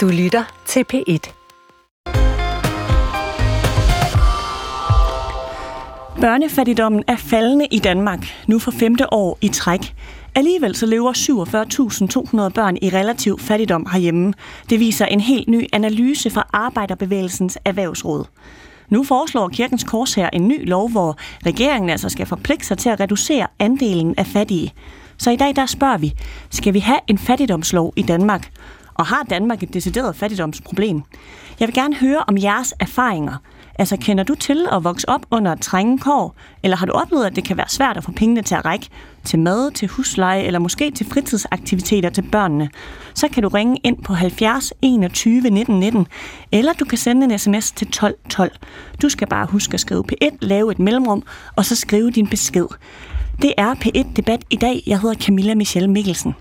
Du lytter til P1. Børnefattigdommen er faldende i Danmark, nu for femte år i træk. Alligevel så lever 47.200 børn i relativ fattigdom herhjemme. Det viser en helt ny analyse fra Arbejderbevægelsens Erhvervsråd. Nu foreslår Kirkens Kors her en ny lov, hvor regeringen altså skal forpligte sig til at reducere andelen af fattige. Så i dag der spørger vi, skal vi have en fattigdomslov i Danmark? Og har Danmark et decideret fattigdomsproblem? Jeg vil gerne høre om jeres erfaringer. Altså, kender du til at vokse op under et kår? Eller har du oplevet, at det kan være svært at få pengene til at række til mad, til husleje eller måske til fritidsaktiviteter til børnene? Så kan du ringe ind på 70 21 19 19, eller du kan sende en sms til 12 12. Du skal bare huske at skrive P1, lave et mellemrum, og så skrive din besked. Det er P1 Debat i dag. Jeg hedder Camilla Michelle Mikkelsen.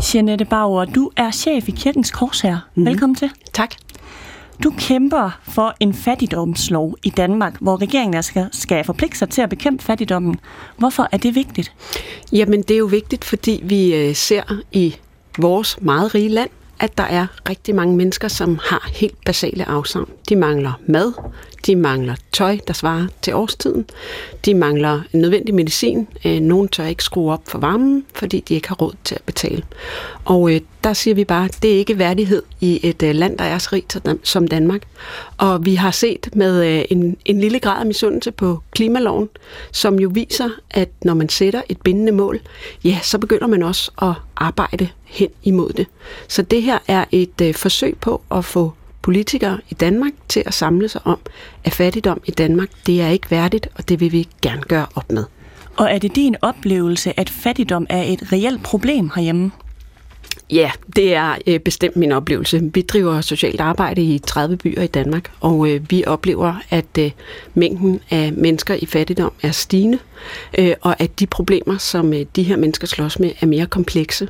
Jeanette Bauer, du er chef i Kirkens Kors her. Mm. Velkommen til. Tak. Du kæmper for en fattigdomslov i Danmark, hvor regeringen skal, skal forpligte sig til at bekæmpe fattigdommen. Hvorfor er det vigtigt? Jamen, det er jo vigtigt, fordi vi øh, ser i vores meget rige land, at der er rigtig mange mennesker, som har helt basale afsavn. De mangler mad, de mangler tøj, der svarer til årstiden. De mangler nødvendig medicin. nogen nogle tør ikke skrue op for varmen, fordi de ikke har råd til at betale. Og øh, der siger vi bare, at det er ikke værdighed i et øh, land, der er så rigt som Danmark. Og vi har set med øh, en, en lille grad af misundelse på klimaloven, som jo viser, at når man sætter et bindende mål, ja, så begynder man også at arbejde hen imod det. Så det her er et øh, forsøg på at få politikere i Danmark til at samle sig om, at fattigdom i Danmark, det er ikke værdigt, og det vil vi gerne gøre op med. Og er det din oplevelse, at fattigdom er et reelt problem herhjemme? Ja, det er øh, bestemt min oplevelse. Vi driver socialt arbejde i 30 byer i Danmark, og øh, vi oplever, at øh, mængden af mennesker i fattigdom er stigende, øh, og at de problemer, som øh, de her mennesker slås med, er mere komplekse.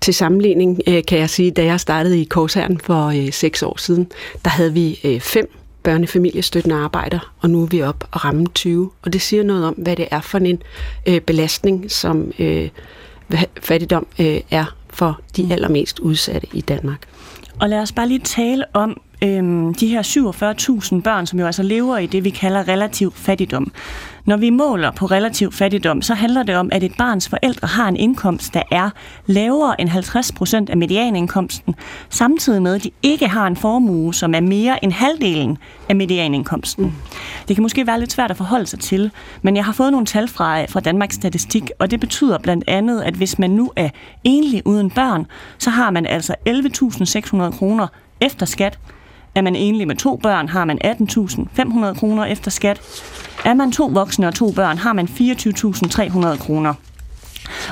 Til sammenligning øh, kan jeg sige, da jeg startede i Korsherren for øh, seks år siden, der havde vi øh, fem børnefamiliestøttende arbejder, og nu er vi op og ramme 20. Og det siger noget om, hvad det er for en øh, belastning, som øh, fattigdom øh, er for de mm. allermest udsatte i Danmark. Og lad os bare lige tale om øhm, de her 47.000 børn, som jo altså lever i det, vi kalder relativ fattigdom. Når vi måler på relativ fattigdom, så handler det om, at et barns forældre har en indkomst, der er lavere end 50 procent af medianindkomsten, samtidig med, at de ikke har en formue, som er mere end halvdelen af medianindkomsten. Mm. Det kan måske være lidt svært at forholde sig til, men jeg har fået nogle tal fra, fra Danmarks Statistik, og det betyder blandt andet, at hvis man nu er enlig uden børn, så har man altså 11.600 kroner efter skat. Er man enlig med to børn, har man 18.500 kroner efter skat. Er man to voksne og to børn, har man 24.300 kroner.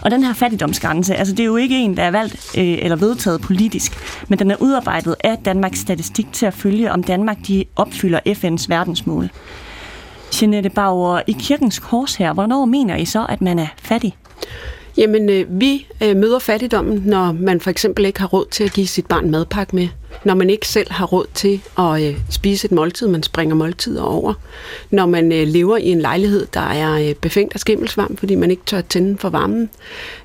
Og den her fattigdomsgrænse, altså det er jo ikke en, der er valgt øh, eller vedtaget politisk, men den er udarbejdet af Danmarks Statistik til at følge, om Danmark de opfylder FN's verdensmål. Jeanette Bauer, i kirkens kors her, hvornår mener I så, at man er fattig? Jamen, øh, vi øh, møder fattigdommen, når man for eksempel ikke har råd til at give sit barn madpakke med. Når man ikke selv har råd til at øh, spise et måltid, man springer måltider over. Når man øh, lever i en lejlighed, der er øh, befængt af skimmelsvarm, fordi man ikke tør tænde for varmen.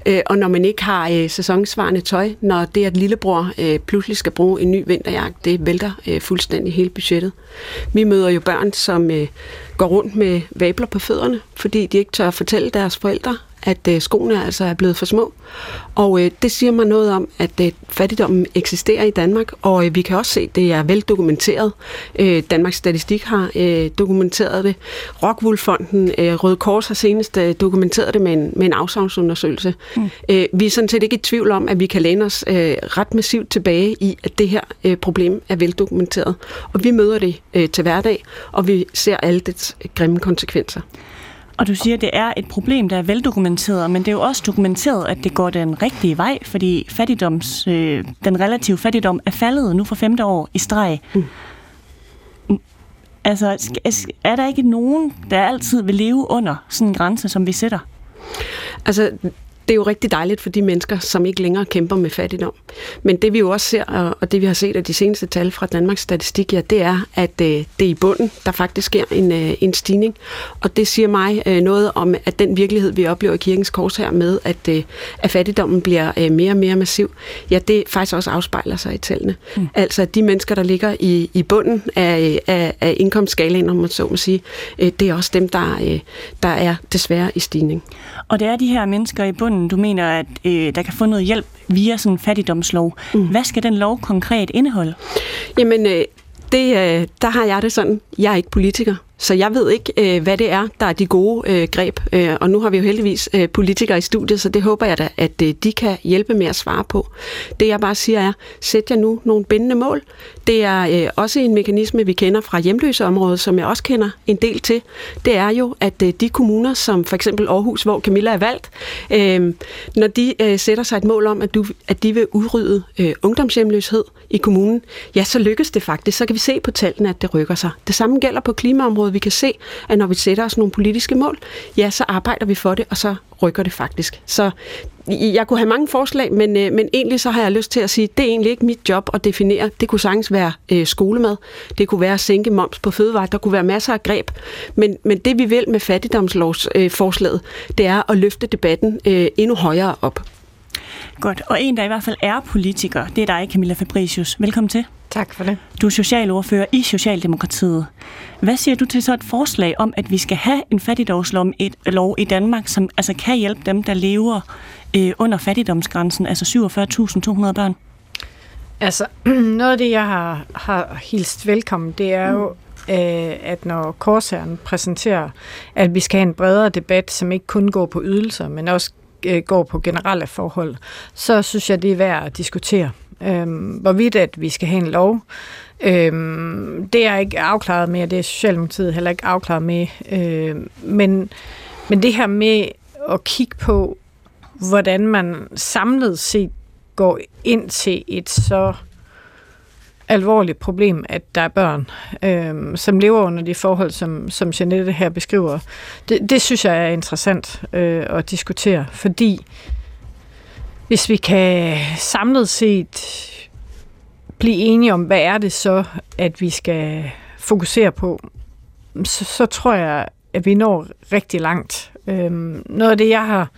Øh, og når man ikke har øh, sæsonsvarende tøj, når det, at lillebror øh, pludselig skal bruge en ny vinterjakke, det vælter øh, fuldstændig hele budgettet. Vi møder jo børn, som øh, går rundt med vabler på fødderne, fordi de ikke tør fortælle deres forældre, at øh, skoene altså er blevet for små. Og øh, det siger mig noget om, at øh, fattigdommen eksisterer i Danmark, og øh, vi kan også se, at det er veldokumenteret. Øh, Danmarks Statistik har øh, dokumenteret det. Rockwool-fonden, øh, Røde Kors har senest øh, dokumenteret det med en, med en afsavnsundersøgelse. Mm. Øh, vi er sådan set ikke i tvivl om, at vi kan læne os øh, ret massivt tilbage i, at det her øh, problem er veldokumenteret. Og vi møder det øh, til hverdag, og vi ser alle dets grimme konsekvenser. Og du siger, at det er et problem, der er veldokumenteret, men det er jo også dokumenteret, at det går den rigtige vej, fordi fattigdoms, øh, den relative fattigdom er faldet nu for femte år i streg. Mm. Altså, er der ikke nogen, der altid vil leve under sådan en grænse, som vi sætter? Altså, det er jo rigtig dejligt for de mennesker, som ikke længere kæmper med fattigdom. Men det vi jo også ser, og det vi har set af de seneste tal fra Danmarks Statistik, ja, det er, at øh, det er i bunden, der faktisk sker en, øh, en stigning. Og det siger mig øh, noget om, at den virkelighed, vi oplever i kirkens kors her med, at, at fattigdommen bliver mere og mere massiv, ja, det faktisk også afspejler sig i tallene. Mm. Altså, at de mennesker, der ligger i, i bunden af, af, af indkomstskalaen, om man så må sige, det er også dem, der, der er desværre i stigning. Og det er de her mennesker i bunden, du mener, at øh, der kan få noget hjælp via sådan en fattigdomslov. Mm. Hvad skal den lov konkret indeholde? Jamen, øh, det, øh, der har jeg det sådan, jeg er ikke politiker, så jeg ved ikke, øh, hvad det er, der er de gode øh, greb. Øh, og nu har vi jo heldigvis øh, politikere i studiet, så det håber jeg da, at øh, de kan hjælpe med at svare på. Det jeg bare siger er, sæt jer nu nogle bindende mål. Det er øh, også en mekanisme, vi kender fra hjemløseområdet, som jeg også kender en del til. Det er jo, at øh, de kommuner, som for eksempel Aarhus, hvor Camilla er valgt, øh, når de øh, sætter sig et mål om, at, du, at de vil udrydde øh, ungdomshjemløshed i kommunen, ja, så lykkes det faktisk. Så kan vi se på tallene, at det rykker sig. Det samme gælder på klimaområdet område. Vi kan se, at når vi sætter os nogle politiske mål, ja, så arbejder vi for det, og så rykker det faktisk. Så jeg kunne have mange forslag, men, øh, men egentlig så har jeg lyst til at sige, at det er egentlig ikke mit job at definere. Det kunne sagtens være øh, skolemad, det kunne være at sænke moms på fødevarer, der kunne være masser af greb. Men, men det vi vil med fattigdomslovsforslaget, øh, det er at løfte debatten øh, endnu højere op. Godt, og en, der i hvert fald er politiker, det er dig, Camilla Fabricius. Velkommen til. Tak for det. Du er socialordfører i Socialdemokratiet. Hvad siger du til så et forslag om, at vi skal have en fattigdomslov et, lov i Danmark, som altså kan hjælpe dem, der lever øh, under fattigdomsgrænsen, altså 47.200 børn? Altså, noget af det, jeg har, har hilst velkommen, det er jo, øh, at når Korsherren præsenterer, at vi skal have en bredere debat, som ikke kun går på ydelser, men også Øh, går på generelle forhold, så synes jeg, det er værd at diskutere. Øhm, hvorvidt at vi skal have en lov, øhm, det er ikke afklaret med, det er Socialdemokratiet heller ikke afklaret med. Øhm, men, men det her med at kigge på, hvordan man samlet set går ind til et så alvorligt problem, at der er børn, øh, som lever under de forhold, som, som Janette her beskriver. Det, det synes jeg er interessant øh, at diskutere, fordi hvis vi kan samlet set blive enige om, hvad er det så, at vi skal fokusere på, så, så tror jeg, at vi når rigtig langt. Øhm, noget af det, jeg har,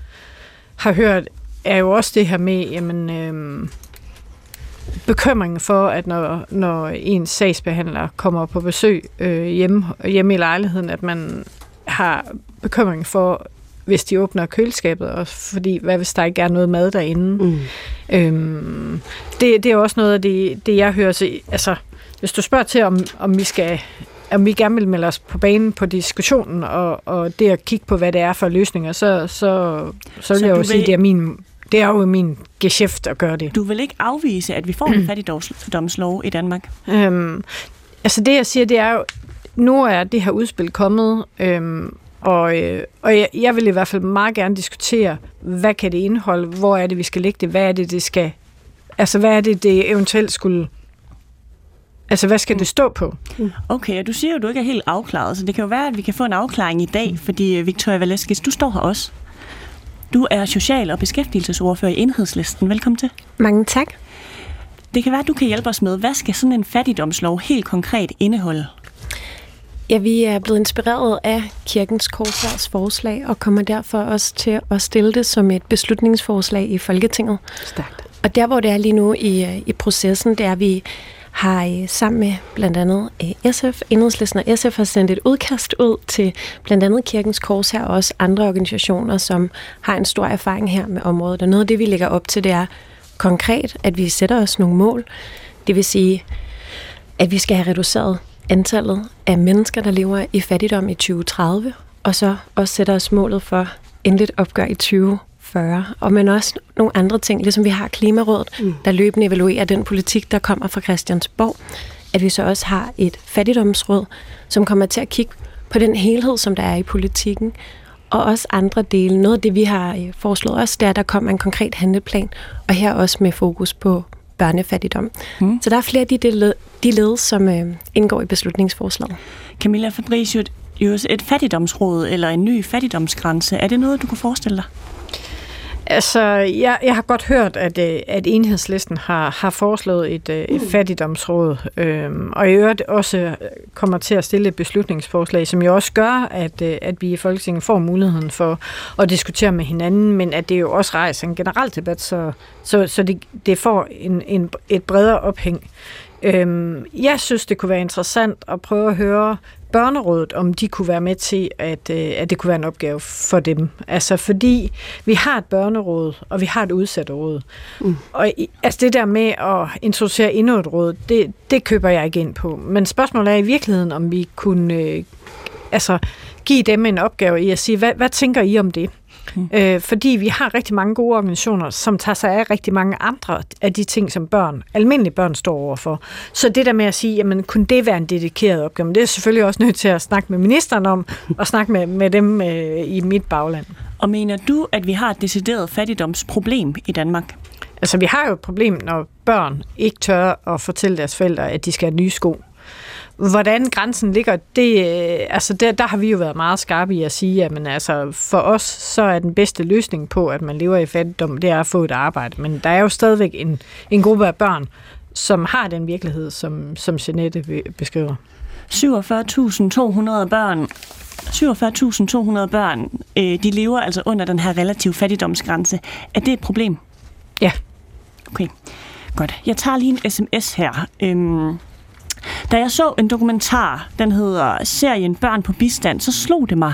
har hørt, er jo også det her med, jamen, øhm, bekymringen for, at når, når en sagsbehandler kommer på besøg øh, hjemme, hjemme i lejligheden, at man har bekymring for, hvis de åbner køleskabet, og fordi hvad hvis der ikke er noget mad derinde. Mm. Øhm, det, det er også noget af det, det jeg hører. Så, altså, hvis du spørger til, om, om vi skal om vi gerne vil melde os på banen på diskussionen, og, og det at kigge på, hvad det er for løsninger, så, så, så vil så jeg jo vil... sige, det er min det er jo min geschæft at gøre det. Du vil ikke afvise, at vi får en fattigdomslov i Danmark? Øhm, altså det, jeg siger, det er jo, nu er det her udspil kommet, øhm, og, øh, og jeg, jeg vil i hvert fald meget gerne diskutere, hvad kan det indeholde, hvor er det, vi skal lægge det, hvad er det, det skal, altså hvad er det, det eventuelt skulle Altså, hvad skal det stå på? Okay, og du siger jo, at du ikke er helt afklaret, så det kan jo være, at vi kan få en afklaring i dag, fordi øh, Victoria Valeskis, du står her også. Du er social- og beskæftigelsesordfører i Enhedslisten. Velkommen til. Mange tak. Det kan være, at du kan hjælpe os med, hvad skal sådan en fattigdomslov helt konkret indeholde? Ja, vi er blevet inspireret af Kirkens Korsærs forslag, og kommer derfor også til at stille det som et beslutningsforslag i Folketinget. Stærkt. Og der, hvor det er lige nu i, øh, i processen, det er, at vi har øh, sammen med blandt andet øh, SF, Enhedslisten og SF har sendt et udkast ud til blandt andet Kirkens Kors her og også andre organisationer, som har en stor erfaring her med området. Og noget af det, vi lægger op til, det er konkret, at vi sætter os nogle mål. Det vil sige, at vi skal have reduceret antallet af mennesker, der lever i fattigdom i 2030, og så også sætter os målet for endeligt opgør i 2040. Og men også nogle andre ting, ligesom vi har Klimarådet, mm. der løbende evaluerer den politik, der kommer fra Christiansborg, at vi så også har et fattigdomsråd, som kommer til at kigge på den helhed, som der er i politikken, og også andre dele. Noget af det, vi har øh, foreslået også, det er, at der kommer en konkret handleplan, og her også med fokus på børnefattigdom. Mm. Så der er flere af de, de, de led, som øh, indgår i beslutningsforslaget. Camilla Fabricius, et fattigdomsråd eller en ny fattigdomsgrænse, er det noget, du kunne forestille dig? Altså, jeg, jeg har godt hørt, at, øh, at enhedslisten har, har foreslået et, øh, et fattigdomsråd, øhm, og i øvrigt også kommer til at stille et beslutningsforslag, som jo også gør, at, øh, at vi i Folketinget får muligheden for at diskutere med hinanden, men at det jo også rejser en generel debat, så, så, så det, det får en, en, et bredere ophæng. Øhm, jeg synes, det kunne være interessant at prøve at høre børnerådet, om de kunne være med til, at, øh, at det kunne være en opgave for dem. Altså fordi vi har et børneråd, og vi har et udsat råd. Mm. Og altså det der med at introducere endnu et råd, det, det køber jeg ikke ind på. Men spørgsmålet er i virkeligheden, om vi kunne øh, altså, give dem en opgave i at sige, hvad, hvad tænker I om det? Mm. Øh, fordi vi har rigtig mange gode organisationer, som tager sig af rigtig mange andre af de ting, som børn, almindelige børn står overfor. Så det der med at sige, jamen kunne det være en dedikeret opgave, men det er selvfølgelig også nødt til at snakke med ministeren om, og snakke med, med dem øh, i mit bagland. Og mener du, at vi har et decideret fattigdomsproblem i Danmark? Altså, vi har jo et problem, når børn ikke tør at fortælle deres forældre, at de skal have nye sko. Hvordan grænsen ligger, det, øh, altså der, der har vi jo været meget skarpe i at sige, at men altså, for os så er den bedste løsning på, at man lever i fattigdom, det er at få et arbejde. Men der er jo stadigvæk en, en gruppe af børn, som har den virkelighed, som, som Jeanette beskriver. 47.200 børn 47.200 børn, øh, de lever altså under den her relative fattigdomsgrænse. Er det et problem? Ja. Okay, godt. Jeg tager lige en sms her. Øhm, da jeg så en dokumentar, den hedder serien Børn på bistand, så slog det mig,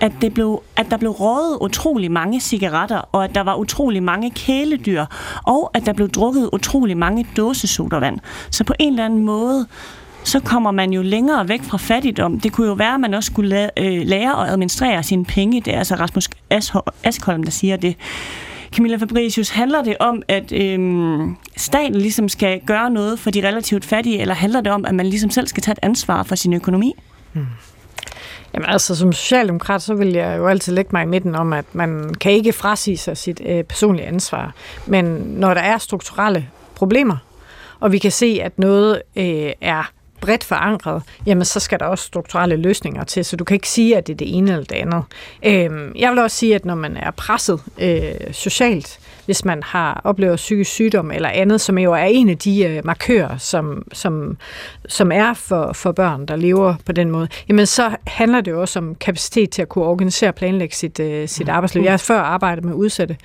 at, det blev, at der blev røget utrolig mange cigaretter, og at der var utrolig mange kæledyr, og at der blev drukket utrolig mange dåsesodavand. Så på en eller anden måde, så kommer man jo længere væk fra fattigdom. Det kunne jo være, at man også skulle øh, lære at administrere sine penge. Det er altså Rasmus Askholm, der siger det. Camilla Fabricius, handler det om, at øhm, staten ligesom skal gøre noget for de relativt fattige, eller handler det om, at man ligesom selv skal tage et ansvar for sin økonomi? Hmm. Jamen altså, som socialdemokrat, så vil jeg jo altid lægge mig i midten om, at man kan ikke frasige sig sit øh, personlige ansvar. Men når der er strukturelle problemer, og vi kan se, at noget øh, er bredt forankret, jamen så skal der også strukturelle løsninger til, så du kan ikke sige, at det er det ene eller det andet. Øhm, jeg vil også sige, at når man er presset øh, socialt, hvis man har oplevet psykisk sygdom eller andet, som jo er en af de øh, markører, som, som, som er for, for børn, der lever på den måde, jamen så handler det jo også om kapacitet til at kunne organisere og planlægge sit, øh, sit arbejdsliv. Jeg har før arbejdet med udsatte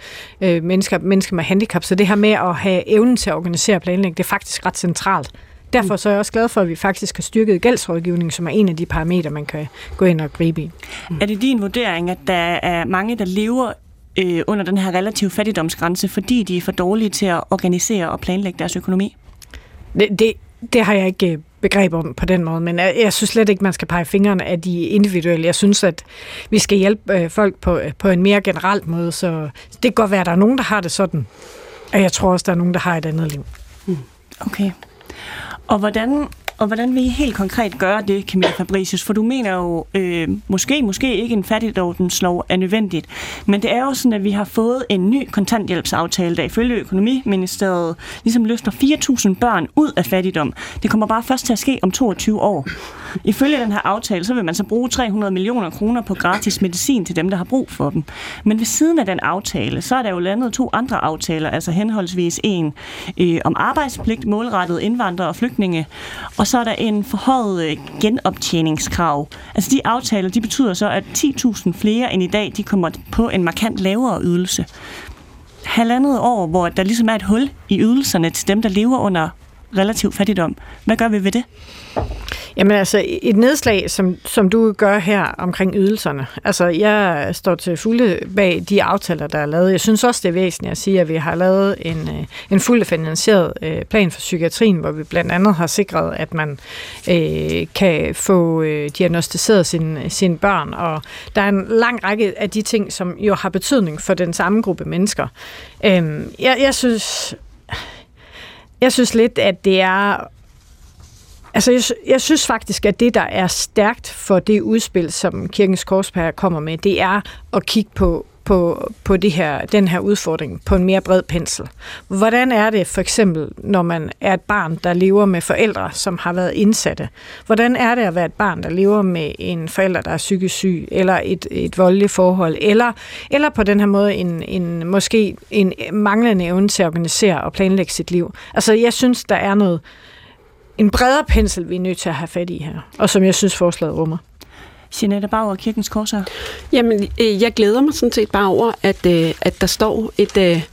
øh, mennesker, mennesker med handicap, så det her med at have evnen til at organisere og planlægge, det er faktisk ret centralt. Derfor så er jeg også glad for, at vi faktisk har styrket gældsrådgivning, som er en af de parametre, man kan gå ind og gribe i. Er det din vurdering, at der er mange, der lever øh, under den her relative fattigdomsgrænse, fordi de er for dårlige til at organisere og planlægge deres økonomi? Det, det, det har jeg ikke øh, begreb om på den måde, men jeg, jeg synes slet ikke, man skal pege fingrene af de individuelle. Jeg synes, at vi skal hjælpe øh, folk på, øh, på en mere generelt måde, så det kan godt være, at der er nogen, der har det sådan, og jeg tror også, der er nogen, der har et andet liv. Mm. Okay. Og hvordan, og hvordan vil I helt konkret gøre det, Camilla Fabricius? For du mener jo, øh, måske, måske ikke en fattigdomslov er nødvendigt, men det er jo sådan, at vi har fået en ny kontanthjælpsaftale, der ifølge Økonomiministeriet ligesom løfter 4.000 børn ud af fattigdom. Det kommer bare først til at ske om 22 år. Ifølge den her aftale, så vil man så bruge 300 millioner kroner på gratis medicin til dem, der har brug for dem. Men ved siden af den aftale, så er der jo landet to andre aftaler, altså henholdsvis en øh, om arbejdspligt målrettet indvandrere og flygtninge, og så er der en forhøjet øh, genoptjeningskrav. Altså de aftaler, de betyder så, at 10.000 flere end i dag, de kommer på en markant lavere ydelse. Halvandet år, hvor der ligesom er et hul i ydelserne til dem, der lever under relativ fattigdom. Hvad gør vi ved det? Jamen altså, et nedslag, som, som du gør her omkring ydelserne. Altså, jeg står til fulde bag de aftaler, der er lavet. Jeg synes også, det er væsentligt at sige, at vi har lavet en, øh, en fuldt finansieret øh, plan for psykiatrien, hvor vi blandt andet har sikret, at man øh, kan få øh, diagnostiseret sine, sin børn. Og der er en lang række af de ting, som jo har betydning for den samme gruppe mennesker. Øh, jeg, jeg synes... Jeg synes lidt, at det er Altså, jeg, jeg synes faktisk, at det, der er stærkt for det udspil, som Kirkens Korspær kommer med, det er at kigge på, på, på det her, den her udfordring på en mere bred pensel. Hvordan er det for eksempel, når man er et barn, der lever med forældre, som har været indsatte? Hvordan er det at være et barn, der lever med en forælder, der er psykisk syg, eller et, et voldeligt forhold, eller, eller på den her måde en, en, måske en manglende evne til at organisere og planlægge sit liv? Altså, jeg synes, der er noget, en bredere pensel, vi er nødt til at have fat i her, og som jeg synes, forslaget rummer. Jeanette Bauer, Kirkens Korser. Jamen, øh, jeg glæder mig sådan set bare over, at, øh, at der står et, øh,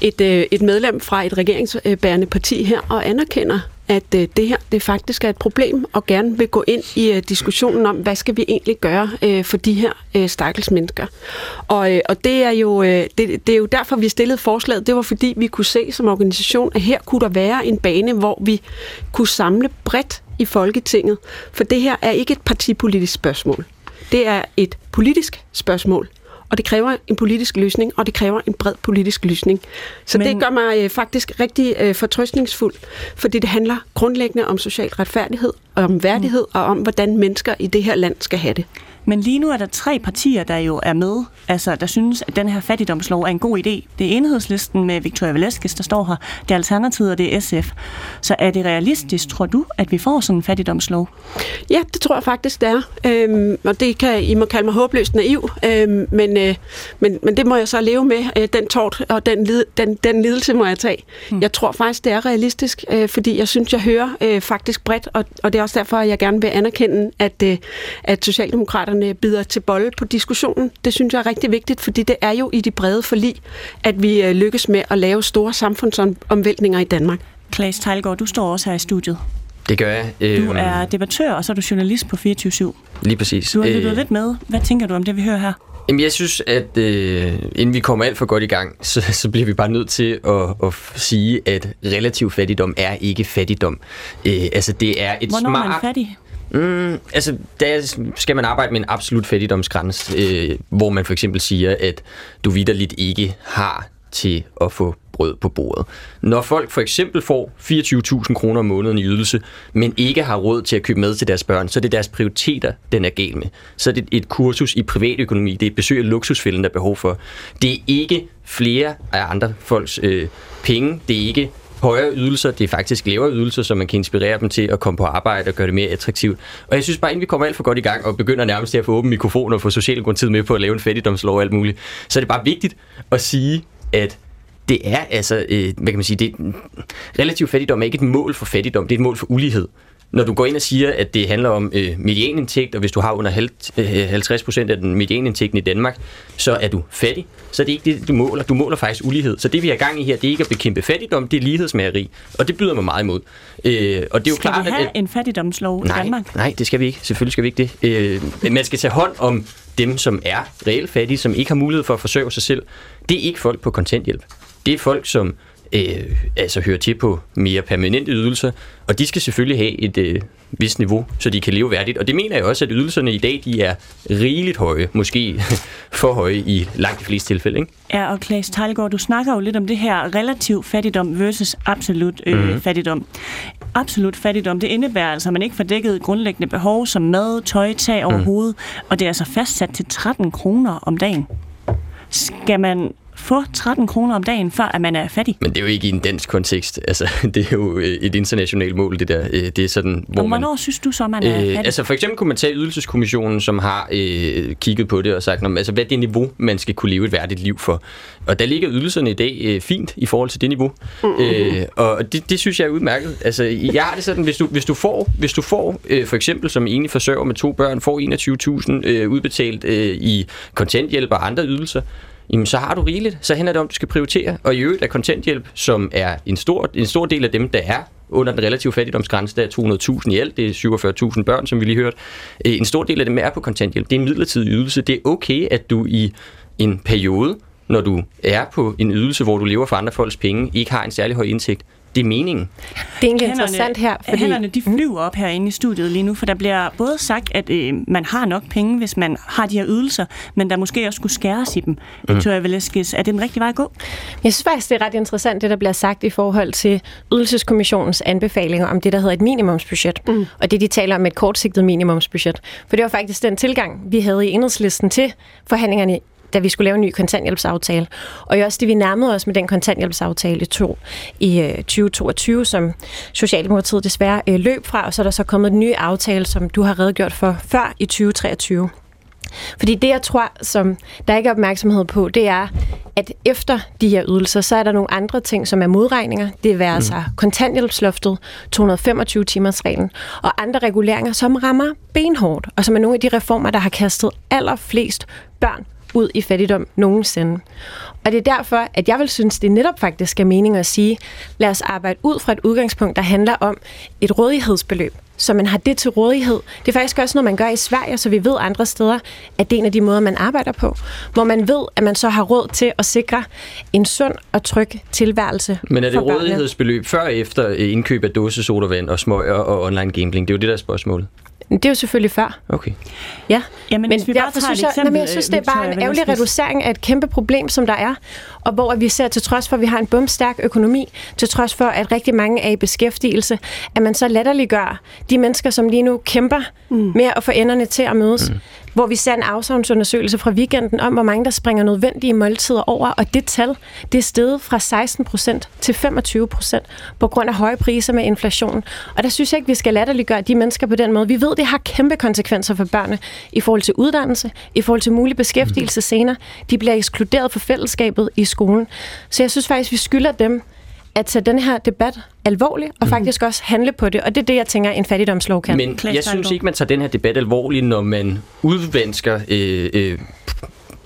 et, øh, et medlem fra et regeringsbærende parti her og anerkender, at øh, det her det faktisk er et problem, og gerne vil gå ind i øh, diskussionen om, hvad skal vi egentlig gøre for de her stakkels mennesker. Og, og det, er jo, det, det er jo derfor, vi stillede forslaget. Det var fordi, vi kunne se som organisation, at her kunne der være en bane, hvor vi kunne samle bredt i Folketinget, for det her er ikke et partipolitisk spørgsmål. Det er et politisk spørgsmål, og det kræver en politisk løsning, og det kræver en bred politisk løsning. Så Men... det gør mig øh, faktisk rigtig øh, fortrøstningsfuld, fordi det handler grundlæggende om social retfærdighed, om værdighed mm. og om, hvordan mennesker i det her land skal have det. Men lige nu er der tre partier, der jo er med, altså der synes, at den her fattigdomslov er en god idé. Det er enhedslisten med Victoria Velasquez, der står her. Det er Alternativet, og det er SF. Så er det realistisk, tror du, at vi får sådan en fattigdomslov? Ja, det tror jeg faktisk, det er. Øhm, og det kan I må kalde mig håbløst naiv, øhm, men, øh, men, men det må jeg så leve med. Øh, den tort og den, lid, den, den lidelse må jeg tage. Hmm. Jeg tror faktisk, det er realistisk, øh, fordi jeg synes, jeg hører øh, faktisk bredt, og, og det er også derfor, at jeg gerne vil anerkende, at, øh, at Socialdemokraterne bider til bolle på diskussionen. Det synes jeg er rigtig vigtigt, fordi det er jo i de brede forlig, at vi øh, lykkes med at lave store samfundsomvæltninger i Danmark. Klaas Tejlgaard, du står også her i studiet. Det gør jeg. Du øhm, er debattør, og så er du journalist på 24 Lige præcis. Du har lyttet øh, lidt med. Hvad tænker du om det, vi hører her? Jamen, jeg synes, at øh, inden vi kommer alt for godt i gang, så, så bliver vi bare nødt til at, at sige, at relativ fattigdom er ikke fattigdom. Øh, altså, det er et Hvornår smart... er man fattig? Mm, altså, der skal man arbejde med en absolut fattigdomsgrænse, øh, hvor man for eksempel siger, at du vidderligt ikke har til at få brød på bordet. Når folk for eksempel får 24.000 kroner om måneden i ydelse, men ikke har råd til at købe mad til deres børn, så er det deres prioriteter, den er gal med. Så er det et kursus i privatøkonomi, det er et besøg af luksusfælden, der er behov for. Det er ikke flere af andre folks øh, penge, det er ikke højere ydelser, det er faktisk lavere ydelser, så man kan inspirere dem til at komme på arbejde og gøre det mere attraktivt. Og jeg synes bare, inden vi kommer alt for godt i gang og begynder nærmest at få åben mikrofon og få Socialdemokratiet med på at lave en fattigdomslov og alt muligt, så er det bare vigtigt at sige, at det er altså, øh, hvad kan man sige, det, relativ fattigdom er ikke et mål for fattigdom, det er et mål for ulighed når du går ind og siger, at det handler om øh, medianindtægt, og hvis du har under 50 øh, procent af den medianindtægten i Danmark, så er du fattig. Så er det ikke det, du måler. Du måler faktisk ulighed. Så det, vi har gang i her, det er ikke at bekæmpe fattigdom, det er lighedsmageri. Og det byder mig meget imod. Øh, og det er jo skal klart, vi have at, en fattigdomslov nej, i Danmark? Nej, det skal vi ikke. Selvfølgelig skal vi ikke det. Øh, man skal tage hånd om dem, som er reelt fattige, som ikke har mulighed for at forsørge sig selv. Det er ikke folk på kontanthjælp. Det er folk, som øh, altså hører til på mere permanente ydelser, og de skal selvfølgelig have et øh, vist niveau, så de kan leve værdigt. Og det mener jeg også, at ydelserne i dag, de er rigeligt høje, måske for høje i langt de fleste tilfælde. Ikke? Ja, og Klaas Tejlgaard, du snakker jo lidt om det her relativ fattigdom versus absolut øh, mm-hmm. fattigdom. Absolut fattigdom, det indebærer altså, at man ikke får dækket grundlæggende behov som mad, tøj, tag over mm. hovedet, og det er altså fastsat til 13 kroner om dagen. Skal man få 13 kroner om dagen, før at man er fattig. Men det er jo ikke i en dansk kontekst. Altså, det er jo øh, et internationalt mål, det der. Øh, det er sådan, hvor og hvornår man, synes du så, man er øh, fattig? Altså for eksempel kunne man tage Ydelseskommissionen, som har øh, kigget på det og sagt, altså, hvad er det niveau, man skal kunne leve et værdigt liv for. Og der ligger ydelserne i dag øh, fint i forhold til det niveau. Mm-hmm. Øh, og det, det synes jeg er udmærket. Altså, jeg har det sådan, hvis du, hvis du får, hvis du får øh, for eksempel som enig forsørger med to børn, får 21.000 øh, udbetalt øh, i kontanthjælp og andre ydelser, jamen så har du rigeligt. Så handler det om, du skal prioritere. Og i øvrigt er kontanthjælp, som er en stor, en stor del af dem, der er under den relative fattigdomsgrænse, der er 200.000 i alt, det er 47.000 børn, som vi lige hørte. Øh, en stor del af dem er på kontanthjælp. Det er en midlertidig ydelse. Det er okay, at du i en periode, når du er på en ydelse, hvor du lever for andre folks penge, ikke har en særlig høj indtægt. Det er meningen. Det er egentlig hænderne, interessant her. Fordi... Hænderne de flyver op herinde i studiet lige nu, for der bliver både sagt, at øh, man har nok penge, hvis man har de her ydelser, men der måske også skulle skæres i dem. Mm. Victoria Velasquez, er det den rigtige vej at gå? Jeg synes faktisk, det er ret interessant, det der bliver sagt i forhold til Ydelseskommissionens anbefalinger om det, der hedder et minimumsbudget. Mm. Og det, de taler om et kortsigtet minimumsbudget. For det var faktisk den tilgang, vi havde i enhedslisten til forhandlingerne da vi skulle lave en ny kontanthjælpsaftale. Og også det, vi nærmede os med den kontanthjælpsaftale to i øh, 2022, som Socialdemokratiet desværre øh, løb fra, og så er der så kommet den nye aftale, som du har redegjort for før i 2023. Fordi det, jeg tror, som der ikke er opmærksomhed på, det er, at efter de her ydelser, så er der nogle andre ting, som er modregninger. Det vil altså mm. kontanthjælpsloftet, 225-timers-reglen og andre reguleringer, som rammer benhårdt, og som er nogle af de reformer, der har kastet allerflest børn ud i fattigdom nogensinde. Og det er derfor, at jeg vil synes, det netop faktisk er mening at sige, lad os arbejde ud fra et udgangspunkt, der handler om et rådighedsbeløb, så man har det til rådighed. Det er faktisk også noget, man gør i Sverige, så vi ved andre steder, at det er en af de måder, man arbejder på, hvor man ved, at man så har råd til at sikre en sund og tryg tilværelse Men er det rådighedsbeløb før og efter indkøb af dåsesodavand og smøger og online gambling? Det er jo det, der er spørgsmålet. Det er jo selvfølgelig før. Okay. Ja, Jamen, men hvis vi bare derfor tager et synes jeg, eksempel, jamen, jeg synes, det er bare en ærgerlig reducering af et kæmpe problem, som der er, og hvor vi ser til trods for, at vi har en bumstærk økonomi, til trods for, at rigtig mange er i beskæftigelse, at man så latterliggør de mennesker, som lige nu kæmper mm. med at få enderne til at mødes. Mm. Hvor vi ser en afsavnsundersøgelse fra weekenden om, hvor mange der springer nødvendige måltider over, og det tal, det er steget fra 16 procent til 25 procent på grund af høje priser med inflation. Og der synes jeg ikke, vi skal latterliggøre de mennesker på den måde. Vi ved, det har kæmpe konsekvenser for børnene i forhold til uddannelse, i forhold til mulig beskæftigelse senere. De bliver ekskluderet fra fællesskabet i skolen. Så jeg synes faktisk, vi skylder dem at tage den her debat alvorligt, og faktisk også handle på det. Og det er det, jeg tænker, en fattigdomslov kan. Men jeg synes ikke, man tager den her debat alvorligt, når man udvansker øh, øh,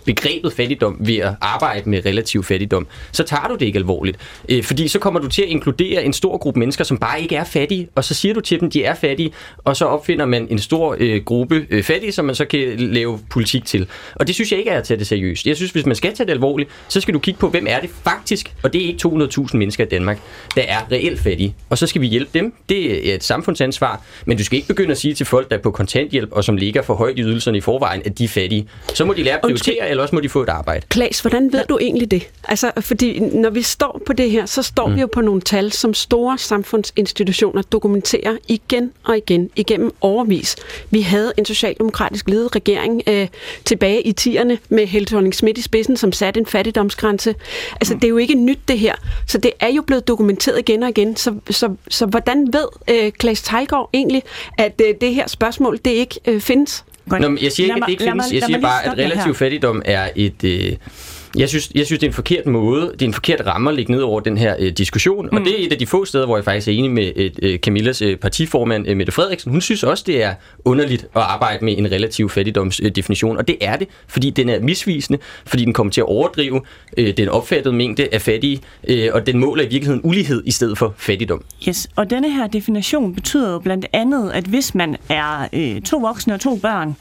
begrebet fattigdom ved at arbejde med relativ fattigdom, så tager du det ikke alvorligt. Øh, fordi så kommer du til at inkludere en stor gruppe mennesker, som bare ikke er fattige, og så siger du til dem, de er fattige, og så opfinder man en stor øh, gruppe øh, fattige, som man så kan lave politik til. Og det synes jeg ikke er at tage det seriøst. Jeg synes, hvis man skal tage det alvorligt, så skal du kigge på, hvem er det faktisk, og det er ikke 200.000 mennesker i Danmark, der er reelt fattige. Og så skal vi hjælpe dem. Det er et samfundsansvar, men du skal ikke begynde at sige til folk, der er på kontanthjælp, og som ligger for højt i ydelserne i forvejen, at de er fattige. Så må de lære at prioritere, eller også må de få et arbejde. Klaas, hvordan ved du egentlig det? Altså, fordi når vi står på det her, så står mm. vi jo på nogle tal, som store samfundsinstitutioner dokumenterer igen og igen, igennem overvis. Vi havde en socialdemokratisk ledet regering øh, tilbage i 10'erne med Helle thorning i spidsen, som satte en fattigdomsgrænse. Altså, mm. det er jo ikke nyt det her. Så det er jo blevet dokumenteret igen og igen. Så, så, så hvordan ved øh, Klaas Tejlgaard egentlig, at øh, det her spørgsmål, det ikke øh, findes? Godt. Nå, men jeg siger ikke, at det ikke findes. Jeg siger bare, at relativ fattigdom er et... Øh, jeg synes, jeg synes, det er en forkert måde, det er en forkert ramme at lægge ned over den her øh, diskussion, mm. og det er et af de få steder, hvor jeg faktisk er enig med et, øh, Camillas øh, partiformand, øh, Mette Frederiksen. Hun synes også, det er underligt at arbejde med en relativ fattigdomsdefinition, og det er det, fordi den er misvisende, fordi den kommer til at overdrive øh, den opfattede mængde af fattige, øh, og den måler i virkeligheden ulighed i stedet for fattigdom. Yes, og denne her definition betyder jo blandt andet, at hvis man er øh, to voksne og to børn,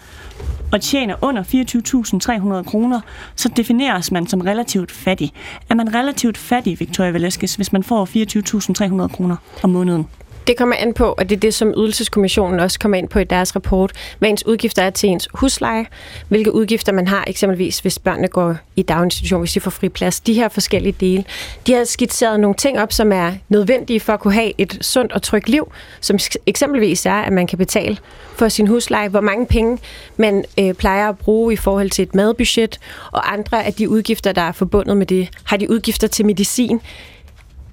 og tjener under 24.300 kroner, så defineres man som relativt fattig. Er man relativt fattig, Victoria Velasquez, hvis man får 24.300 kroner om måneden? Det kommer an på, og det er det, som Ydelseskommissionen også kommer ind på i deres rapport, hvad ens udgifter er til ens husleje, hvilke udgifter man har, eksempelvis hvis børnene går i daginstitution, hvis de får fri plads, de her forskellige dele. De har skitseret nogle ting op, som er nødvendige for at kunne have et sundt og trygt liv, som eksempelvis er, at man kan betale for sin husleje, hvor mange penge man øh, plejer at bruge i forhold til et madbudget, og andre af de udgifter, der er forbundet med det. Har de udgifter til medicin?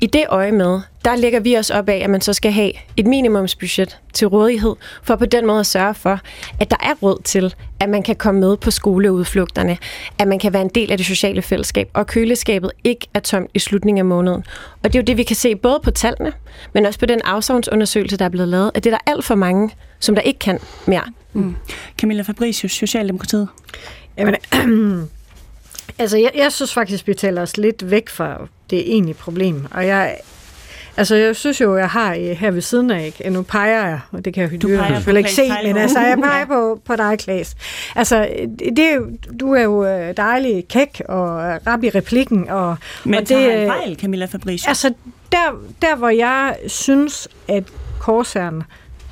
I det øje med, der lægger vi os op af, at man så skal have et minimumsbudget til rådighed, for på den måde at sørge for, at der er råd til, at man kan komme med på skoleudflugterne, at man kan være en del af det sociale fællesskab, og køleskabet ikke er tomt i slutningen af måneden. Og det er jo det, vi kan se både på tallene, men også på den afsavnsundersøgelse, der er blevet lavet, at det er der alt for mange, som der ikke kan mere. Mm. Camilla Fabricius, Socialdemokratiet. Jamen, altså, jeg, jeg synes faktisk, vi taler os lidt væk fra det egentlige problem. Og jeg, altså, jeg synes jo, jeg har øh, her ved siden af, ikke? nu peger jeg, og det kan jeg jo selvfølgelig ikke se, men altså, jeg peger på, på dig, Klaas. Altså, det du er jo øh, dejlig kæk og rap i replikken. Og, Men og det, tager han øh, fejl, Camilla Fabricius? Altså, der, der hvor jeg synes, at korsæren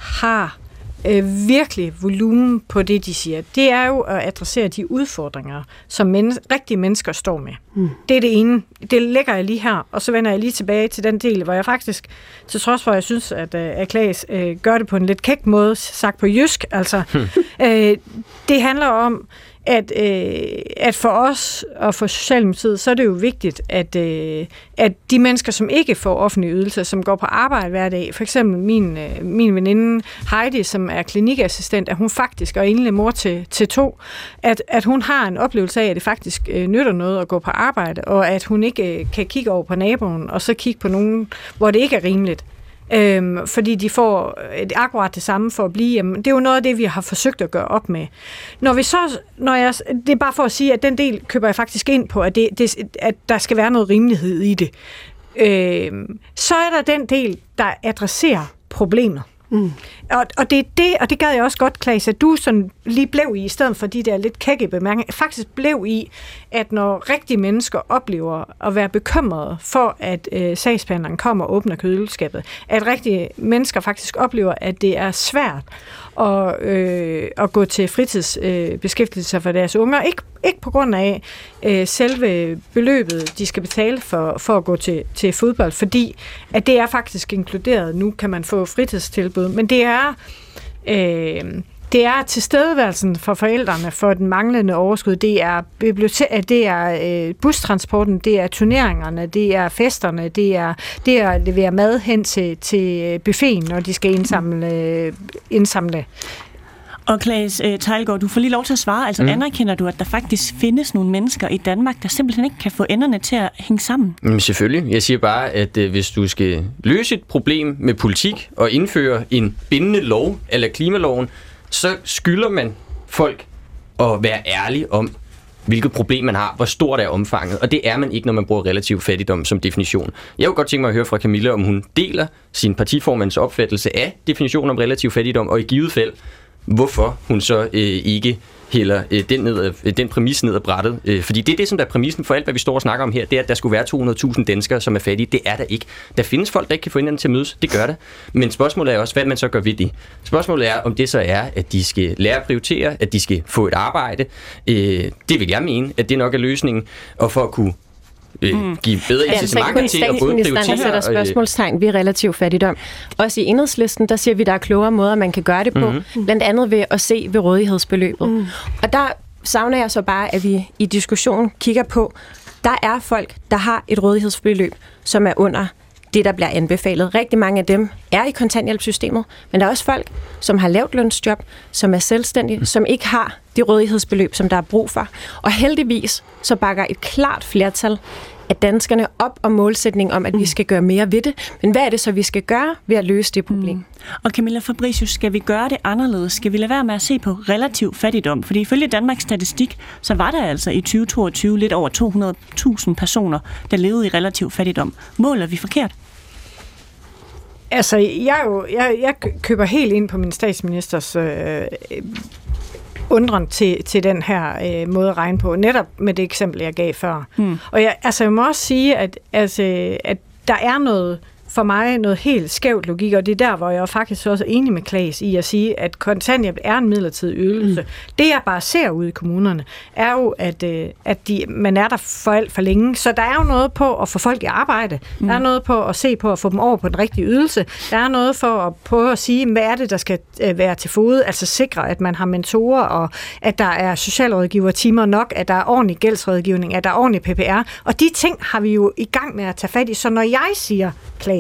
har øh, virkelig volumen på det, de siger, det er jo at adressere de udfordringer, som men- rigtige mennesker står med. Mm. Det er det ene. Det lægger jeg lige her, og så vender jeg lige tilbage til den del, hvor jeg faktisk, til trods for, at jeg synes, at, øh, at Klaas øh, gør det på en lidt kæk måde, sagt på jysk, altså, øh, det handler om at, øh, at for os og for Socialdemokratiet, så er det jo vigtigt, at, øh, at de mennesker, som ikke får offentlige ydelser, som går på arbejde hver dag, for eksempel min, øh, min veninde Heidi, som er klinikassistent, at hun faktisk er enlig mor til, til to, at, at hun har en oplevelse af, at det faktisk øh, nytter noget at gå på arbejde, og at hun ikke øh, kan kigge over på naboen, og så kigge på nogen, hvor det ikke er rimeligt. Øhm, fordi de får et akkurat det samme for at blive hjemme. Det er jo noget af det, vi har forsøgt at gøre op med. Når vi så, når jeg, det er bare for at sige, at den del køber jeg faktisk ind på, at, det, det, at der skal være noget rimelighed i det. Øhm, så er der den del, der adresserer problemet. Mm. Og, og det er det, og det gad jeg også godt, Klaas, at du sådan lige blev i, i stedet for de der lidt kække bemærkninger, faktisk blev i, at når rigtige mennesker oplever at være bekymrede for, at øh, sagsbehandleren kommer og åbner køleskabet, at rigtige mennesker faktisk oplever, at det er svært at, øh, at gå til fritidsbeskæftigelse øh, for deres unger. Ikke, ikke på grund af øh, selve beløbet, de skal betale for, for at gå til, til fodbold, fordi at det er faktisk inkluderet. Nu kan man få fritidstilbud, men det er... Øh, det er tilstedeværelsen for forældrene for den manglende overskud. Det er, bibliote- det er øh, bustransporten, det er turneringerne, det er festerne, det er, det er at levere mad hen til, til buffeten, når de skal indsamle, øh, indsamle og Klaas uh, Tejlgaard, du får lige lov til at svare. Altså mm. anerkender du, at der faktisk findes nogle mennesker i Danmark, der simpelthen ikke kan få enderne til at hænge sammen? Jamen selvfølgelig. Jeg siger bare, at uh, hvis du skal løse et problem med politik og indføre en bindende lov, eller klimaloven, så skylder man folk at være ærlig om, hvilket problem man har, hvor stort er omfanget, og det er man ikke, når man bruger relativ fattigdom som definition. Jeg kunne godt tænke mig at høre fra Camilla, om hun deler sin partiformands opfattelse af definitionen om relativ fattigdom, og i givet fald, hvorfor hun så øh, ikke hælder øh, den, ned, øh, den præmis ned ad brættet. Øh, fordi det er det, som der er præmissen for alt, hvad vi står og snakker om her, det er, at der skulle være 200.000 danskere, som er fattige. Det er der ikke. Der findes folk, der ikke kan få hinanden til at mødes. Det gør det. Men spørgsmålet er også, hvad man så gør ved det. Spørgsmålet er, om det så er, at de skal lære at prioritere, at de skal få et arbejde. Øh, det vil jeg mene, at det nok er løsningen. Og for at kunne øh, mm. give bedre incitamenter til at både prioritere... Der sætter spørgsmålstegn ved relativ fattigdom. Også i enhedslisten, der siger vi, der er klogere måder, man kan gøre det på. Mm-hmm. Blandt andet ved at se ved rådighedsbeløbet. Mm. Og der savner jeg så bare, at vi i diskussionen kigger på, der er folk, der har et rådighedsbeløb, som er under det, der bliver anbefalet. Rigtig mange af dem er i kontanthjælpssystemet, men der er også folk, som har lavt lønsjob, som er selvstændige, som ikke har det rådighedsbeløb, som der er brug for. Og heldigvis så bakker et klart flertal af danskerne op om målsætningen om, at vi skal gøre mere ved det. Men hvad er det så, vi skal gøre ved at løse det problem? Mm. Og Camilla Fabricius, skal vi gøre det anderledes? Skal vi lade være med at se på relativ fattigdom? Fordi ifølge Danmarks Statistik, så var der altså i 2022 lidt over 200.000 personer, der levede i relativ fattigdom. Måler vi forkert? Altså, jeg, jo, jeg, jeg køber helt ind på min statsministers øh, undren til, til den her øh, måde at regne på, netop med det eksempel, jeg gav før. Mm. Og jeg, altså, jeg må også sige, at, altså, at der er noget for mig noget helt skævt logik, og det er der, hvor jeg faktisk også er enig med Klaas i at sige, at kontanthjælp er en midlertidig ydelse. Mm. Det jeg bare ser ude i kommunerne, er jo, at, øh, at de, man er der for alt for længe. Så der er jo noget på at få folk i arbejde. Mm. Der er noget på at se på at få dem over på den rigtige ydelse. Der er noget for at prøve at sige, hvad er det, der skal øh, være til fod. Altså sikre, at man har mentorer, og at der er socialrådgiver-timer nok, at der er ordentlig gældsrådgivning, at der er ordentlig PPR. Og de ting har vi jo i gang med at tage fat i. Så når jeg siger, Klaas,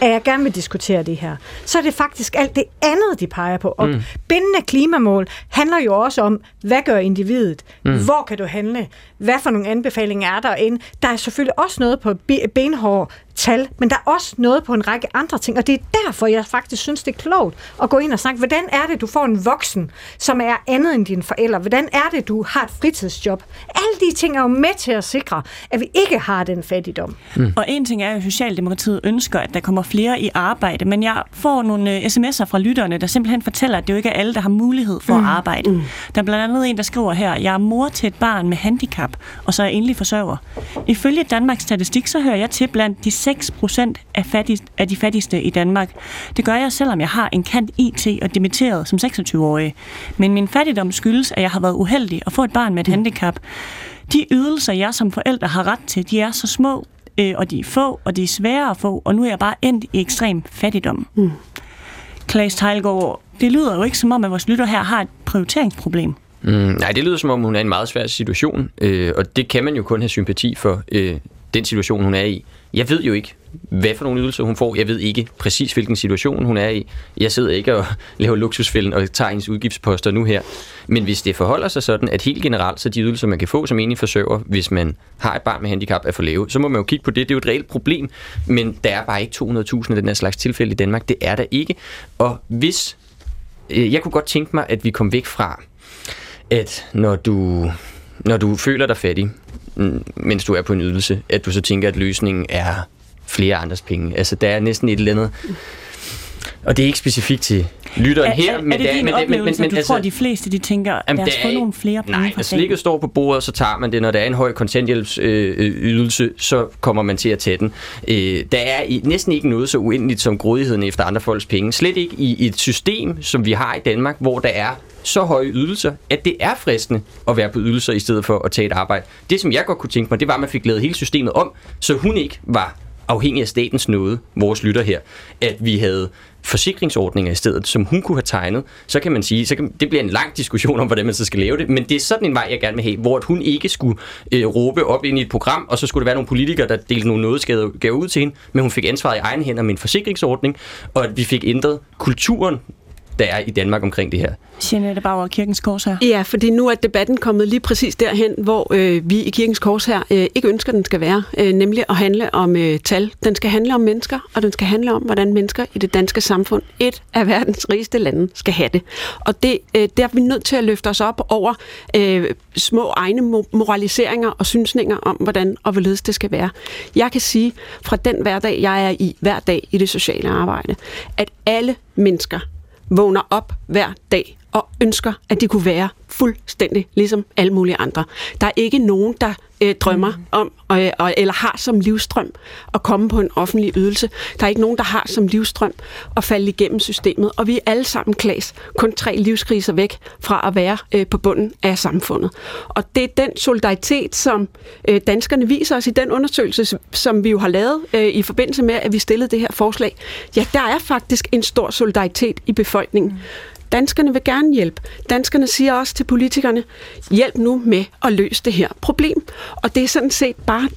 at jeg gerne vil diskutere det her, så er det faktisk alt det andet, de peger på. Og mm. bindende klimamål handler jo også om, hvad gør individet? Mm. Hvor kan du handle? Hvad for nogle anbefalinger er der ind? Der er selvfølgelig også noget på benhård tal, men der er også noget på en række andre ting, og det er derfor, jeg faktisk synes, det er klogt at gå ind og snakke, hvordan er det, du får en voksen, som er andet end dine forældre? Hvordan er det, du har et fritidsjob? Alle de ting er jo med til at sikre, at vi ikke har den fattigdom. Mm. Og en ting er jo, at Socialdemokratiet ønsker, at der kommer flere i arbejde, men jeg får nogle øh, sms'er fra lytterne, der simpelthen fortæller, at det jo ikke er alle, der har mulighed for mm. at arbejde. Mm. Der er blandt andet en, der skriver her, jeg er mor til et barn med handicap, og så er jeg endelig forsørger. Ifølge Danmarks Statistik, så hører jeg til blandt de 6 procent af, fattigst, af de fattigste i Danmark. Det gør jeg, selvom jeg har en kant IT og dimitteret som 26-årig. Men min fattigdom skyldes, at jeg har været uheldig at få et barn med et handicap. De ydelser, jeg som forælder har ret til, de er så små, øh, og de er få, og de er svære at få, og nu er jeg bare endt i ekstrem fattigdom. Mm. Klaas Teilgaard, det lyder jo ikke som om, at vores lytter her har et prioriteringsproblem. Mm, nej, det lyder som om, hun er i en meget svær situation, øh, og det kan man jo kun have sympati for, øh, den situation, hun er i. Jeg ved jo ikke, hvad for nogle ydelser hun får. Jeg ved ikke præcis, hvilken situation hun er i. Jeg sidder ikke og laver luksusfælden og tager hendes udgiftsposter nu her. Men hvis det forholder sig sådan, at helt generelt, så de ydelser, man kan få som enig forsørger, hvis man har et barn med handicap, er for lave, så må man jo kigge på det. Det er jo et reelt problem, men der er bare ikke 200.000 af den her slags tilfælde i Danmark. Det er der ikke. Og hvis... Øh, jeg kunne godt tænke mig, at vi kom væk fra, at når du, når du føler dig fattig, mens du er på en ydelse, at du så tænker, at løsningen er flere andres penge. Altså, der er næsten et eller andet... Og det er ikke specifikt til lytteren er, her. Er, men er det din men, oplevelse, men, men, at du altså, tror, at de fleste de tænker, jamen, lad os få nogle flere penge Nej, når slikket står på bordet, så tager man det. Når der er en høj kontanthjælpsydelse, øh, så kommer man til at tage den. Øh, der er i, næsten ikke noget så uendeligt som grådigheden efter andre folks penge. Slet ikke i et system, som vi har i Danmark, hvor der er så høje ydelser, at det er fristende at være på ydelser i stedet for at tage et arbejde. Det, som jeg godt kunne tænke mig, det var, at man fik lavet hele systemet om, så hun ikke var afhængig af statens nåde, vores lytter her, at vi havde forsikringsordninger i stedet, som hun kunne have tegnet, så kan man sige, så kan, det bliver en lang diskussion om, hvordan man så skal lave det, men det er sådan en vej, jeg gerne vil have, hvor at hun ikke skulle øh, råbe op ind i et program, og så skulle det være nogle politikere, der delte nogle nådeskader ud til hende, men hun fik ansvaret i egen hænder med en forsikringsordning, og at vi fik ændret kulturen der er i Danmark omkring det her. Jeanette Bauer, Kirkens Kors her. Ja, fordi nu er debatten kommet lige præcis derhen, hvor øh, vi i Kirkens Kors her øh, ikke ønsker, den skal være, øh, nemlig at handle om øh, tal. Den skal handle om mennesker, og den skal handle om, hvordan mennesker i det danske samfund, et af verdens rigeste lande, skal have det. Og det, øh, der er vi nødt til at løfte os op over øh, små egne moraliseringer og synsninger om, hvordan og hvorledes det skal være. Jeg kan sige, fra den hverdag, jeg er i hver dag i det sociale arbejde, at alle mennesker vågner op hver dag og ønsker, at de kunne være fuldstændig ligesom alle mulige andre. Der er ikke nogen, der øh, drømmer mm. om, øh, eller har som livstrøm at komme på en offentlig ydelse. Der er ikke nogen, der har som livstrøm at falde igennem systemet. Og vi er alle sammen, Klaas, kun tre livskriser væk fra at være øh, på bunden af samfundet. Og det er den solidaritet, som øh, danskerne viser os i den undersøgelse, som vi jo har lavet øh, i forbindelse med, at vi stillede det her forslag. Ja, der er faktisk en stor solidaritet i befolkningen. Mm. Danskerne vil gerne hjælpe. Danskerne siger også til politikerne, hjælp nu med at løse det her problem. Og det er sådan set bare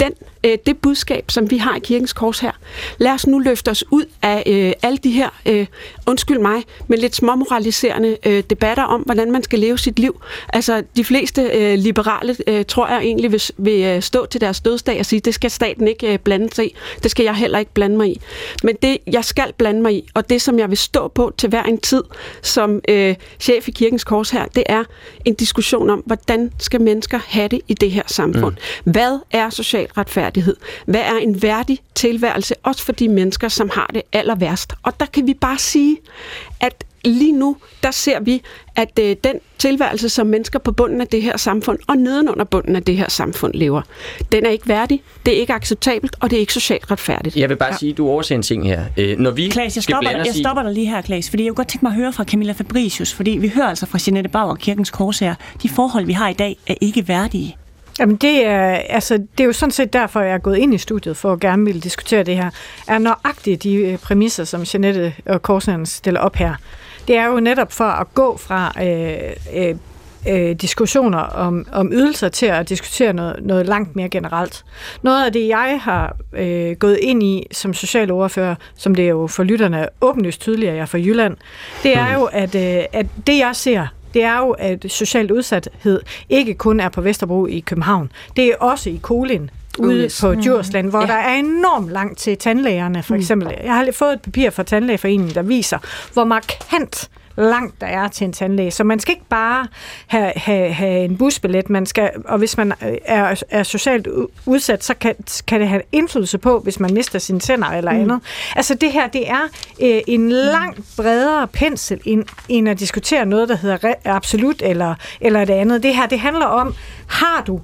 den, øh, det budskab, som vi har i Kirkens Kors her. Lad os nu løfte os ud af øh, alle de her, øh, undskyld mig, med lidt småmoraliserende øh, debatter om, hvordan man skal leve sit liv. Altså, de fleste øh, liberale, øh, tror jeg egentlig, vil, vil øh, stå til deres dødsdag og sige, det skal staten ikke øh, blande sig i. Det skal jeg heller ikke blande mig i. Men det, jeg skal blande mig i, og det, som jeg vil stå på til hver en tid som øh, chef i Kirkens Kors her, det er en diskussion om, hvordan skal mennesker have det i det her samfund? Mm. Hvad er social social retfærdighed. Hvad er en værdig tilværelse, også for de mennesker, som har det aller værst? Og der kan vi bare sige, at lige nu, der ser vi, at øh, den tilværelse, som mennesker på bunden af det her samfund og nedenunder bunden af det her samfund lever, den er ikke værdig, det er ikke acceptabelt, og det er ikke socialt retfærdigt. Jeg vil bare ja. sige, at du overser en ting her. Øh, når vi Klaas, jeg, stopper, dig, jeg stopper dig lige her, Klaas, fordi jeg kunne godt tænke mig at høre fra Camilla Fabricius, fordi vi hører altså fra Jeanette Bauer og Kirkens Kors her, de forhold, vi har i dag, er ikke værdige. Jamen det er, altså, det er jo sådan set derfor, jeg er gået ind i studiet for at gerne ville diskutere det her. Er nøjagtigt de øh, præmisser, som Jeanette og Korsnæren stiller op her. Det er jo netop for at gå fra øh, øh, øh, diskussioner om, om ydelser til at diskutere noget, noget langt mere generelt. Noget af det, jeg har øh, gået ind i som socialordfører, som det er jo for lytterne åbenlyst tydeligt, at jeg er fra Jylland, det er jo, at, øh, at det jeg ser, det er jo, at social udsathed ikke kun er på Vesterbro i København. Det er også i Kolin, ude yes. på Djursland, hvor ja. der er enormt langt til tandlægerne, for mm. eksempel. Jeg har fået et papir fra Tandlægeforeningen, der viser, hvor markant langt der er til en tandlæge. Så man skal ikke bare have, have, have en busbillet, man skal, og hvis man er, er socialt udsat, så kan, kan det have indflydelse på, hvis man mister sine tænder eller mm. andet. Altså det her, det er øh, en langt bredere pensel, end, end at diskutere noget, der hedder absolut eller, eller det andet. Det her, det handler om, har du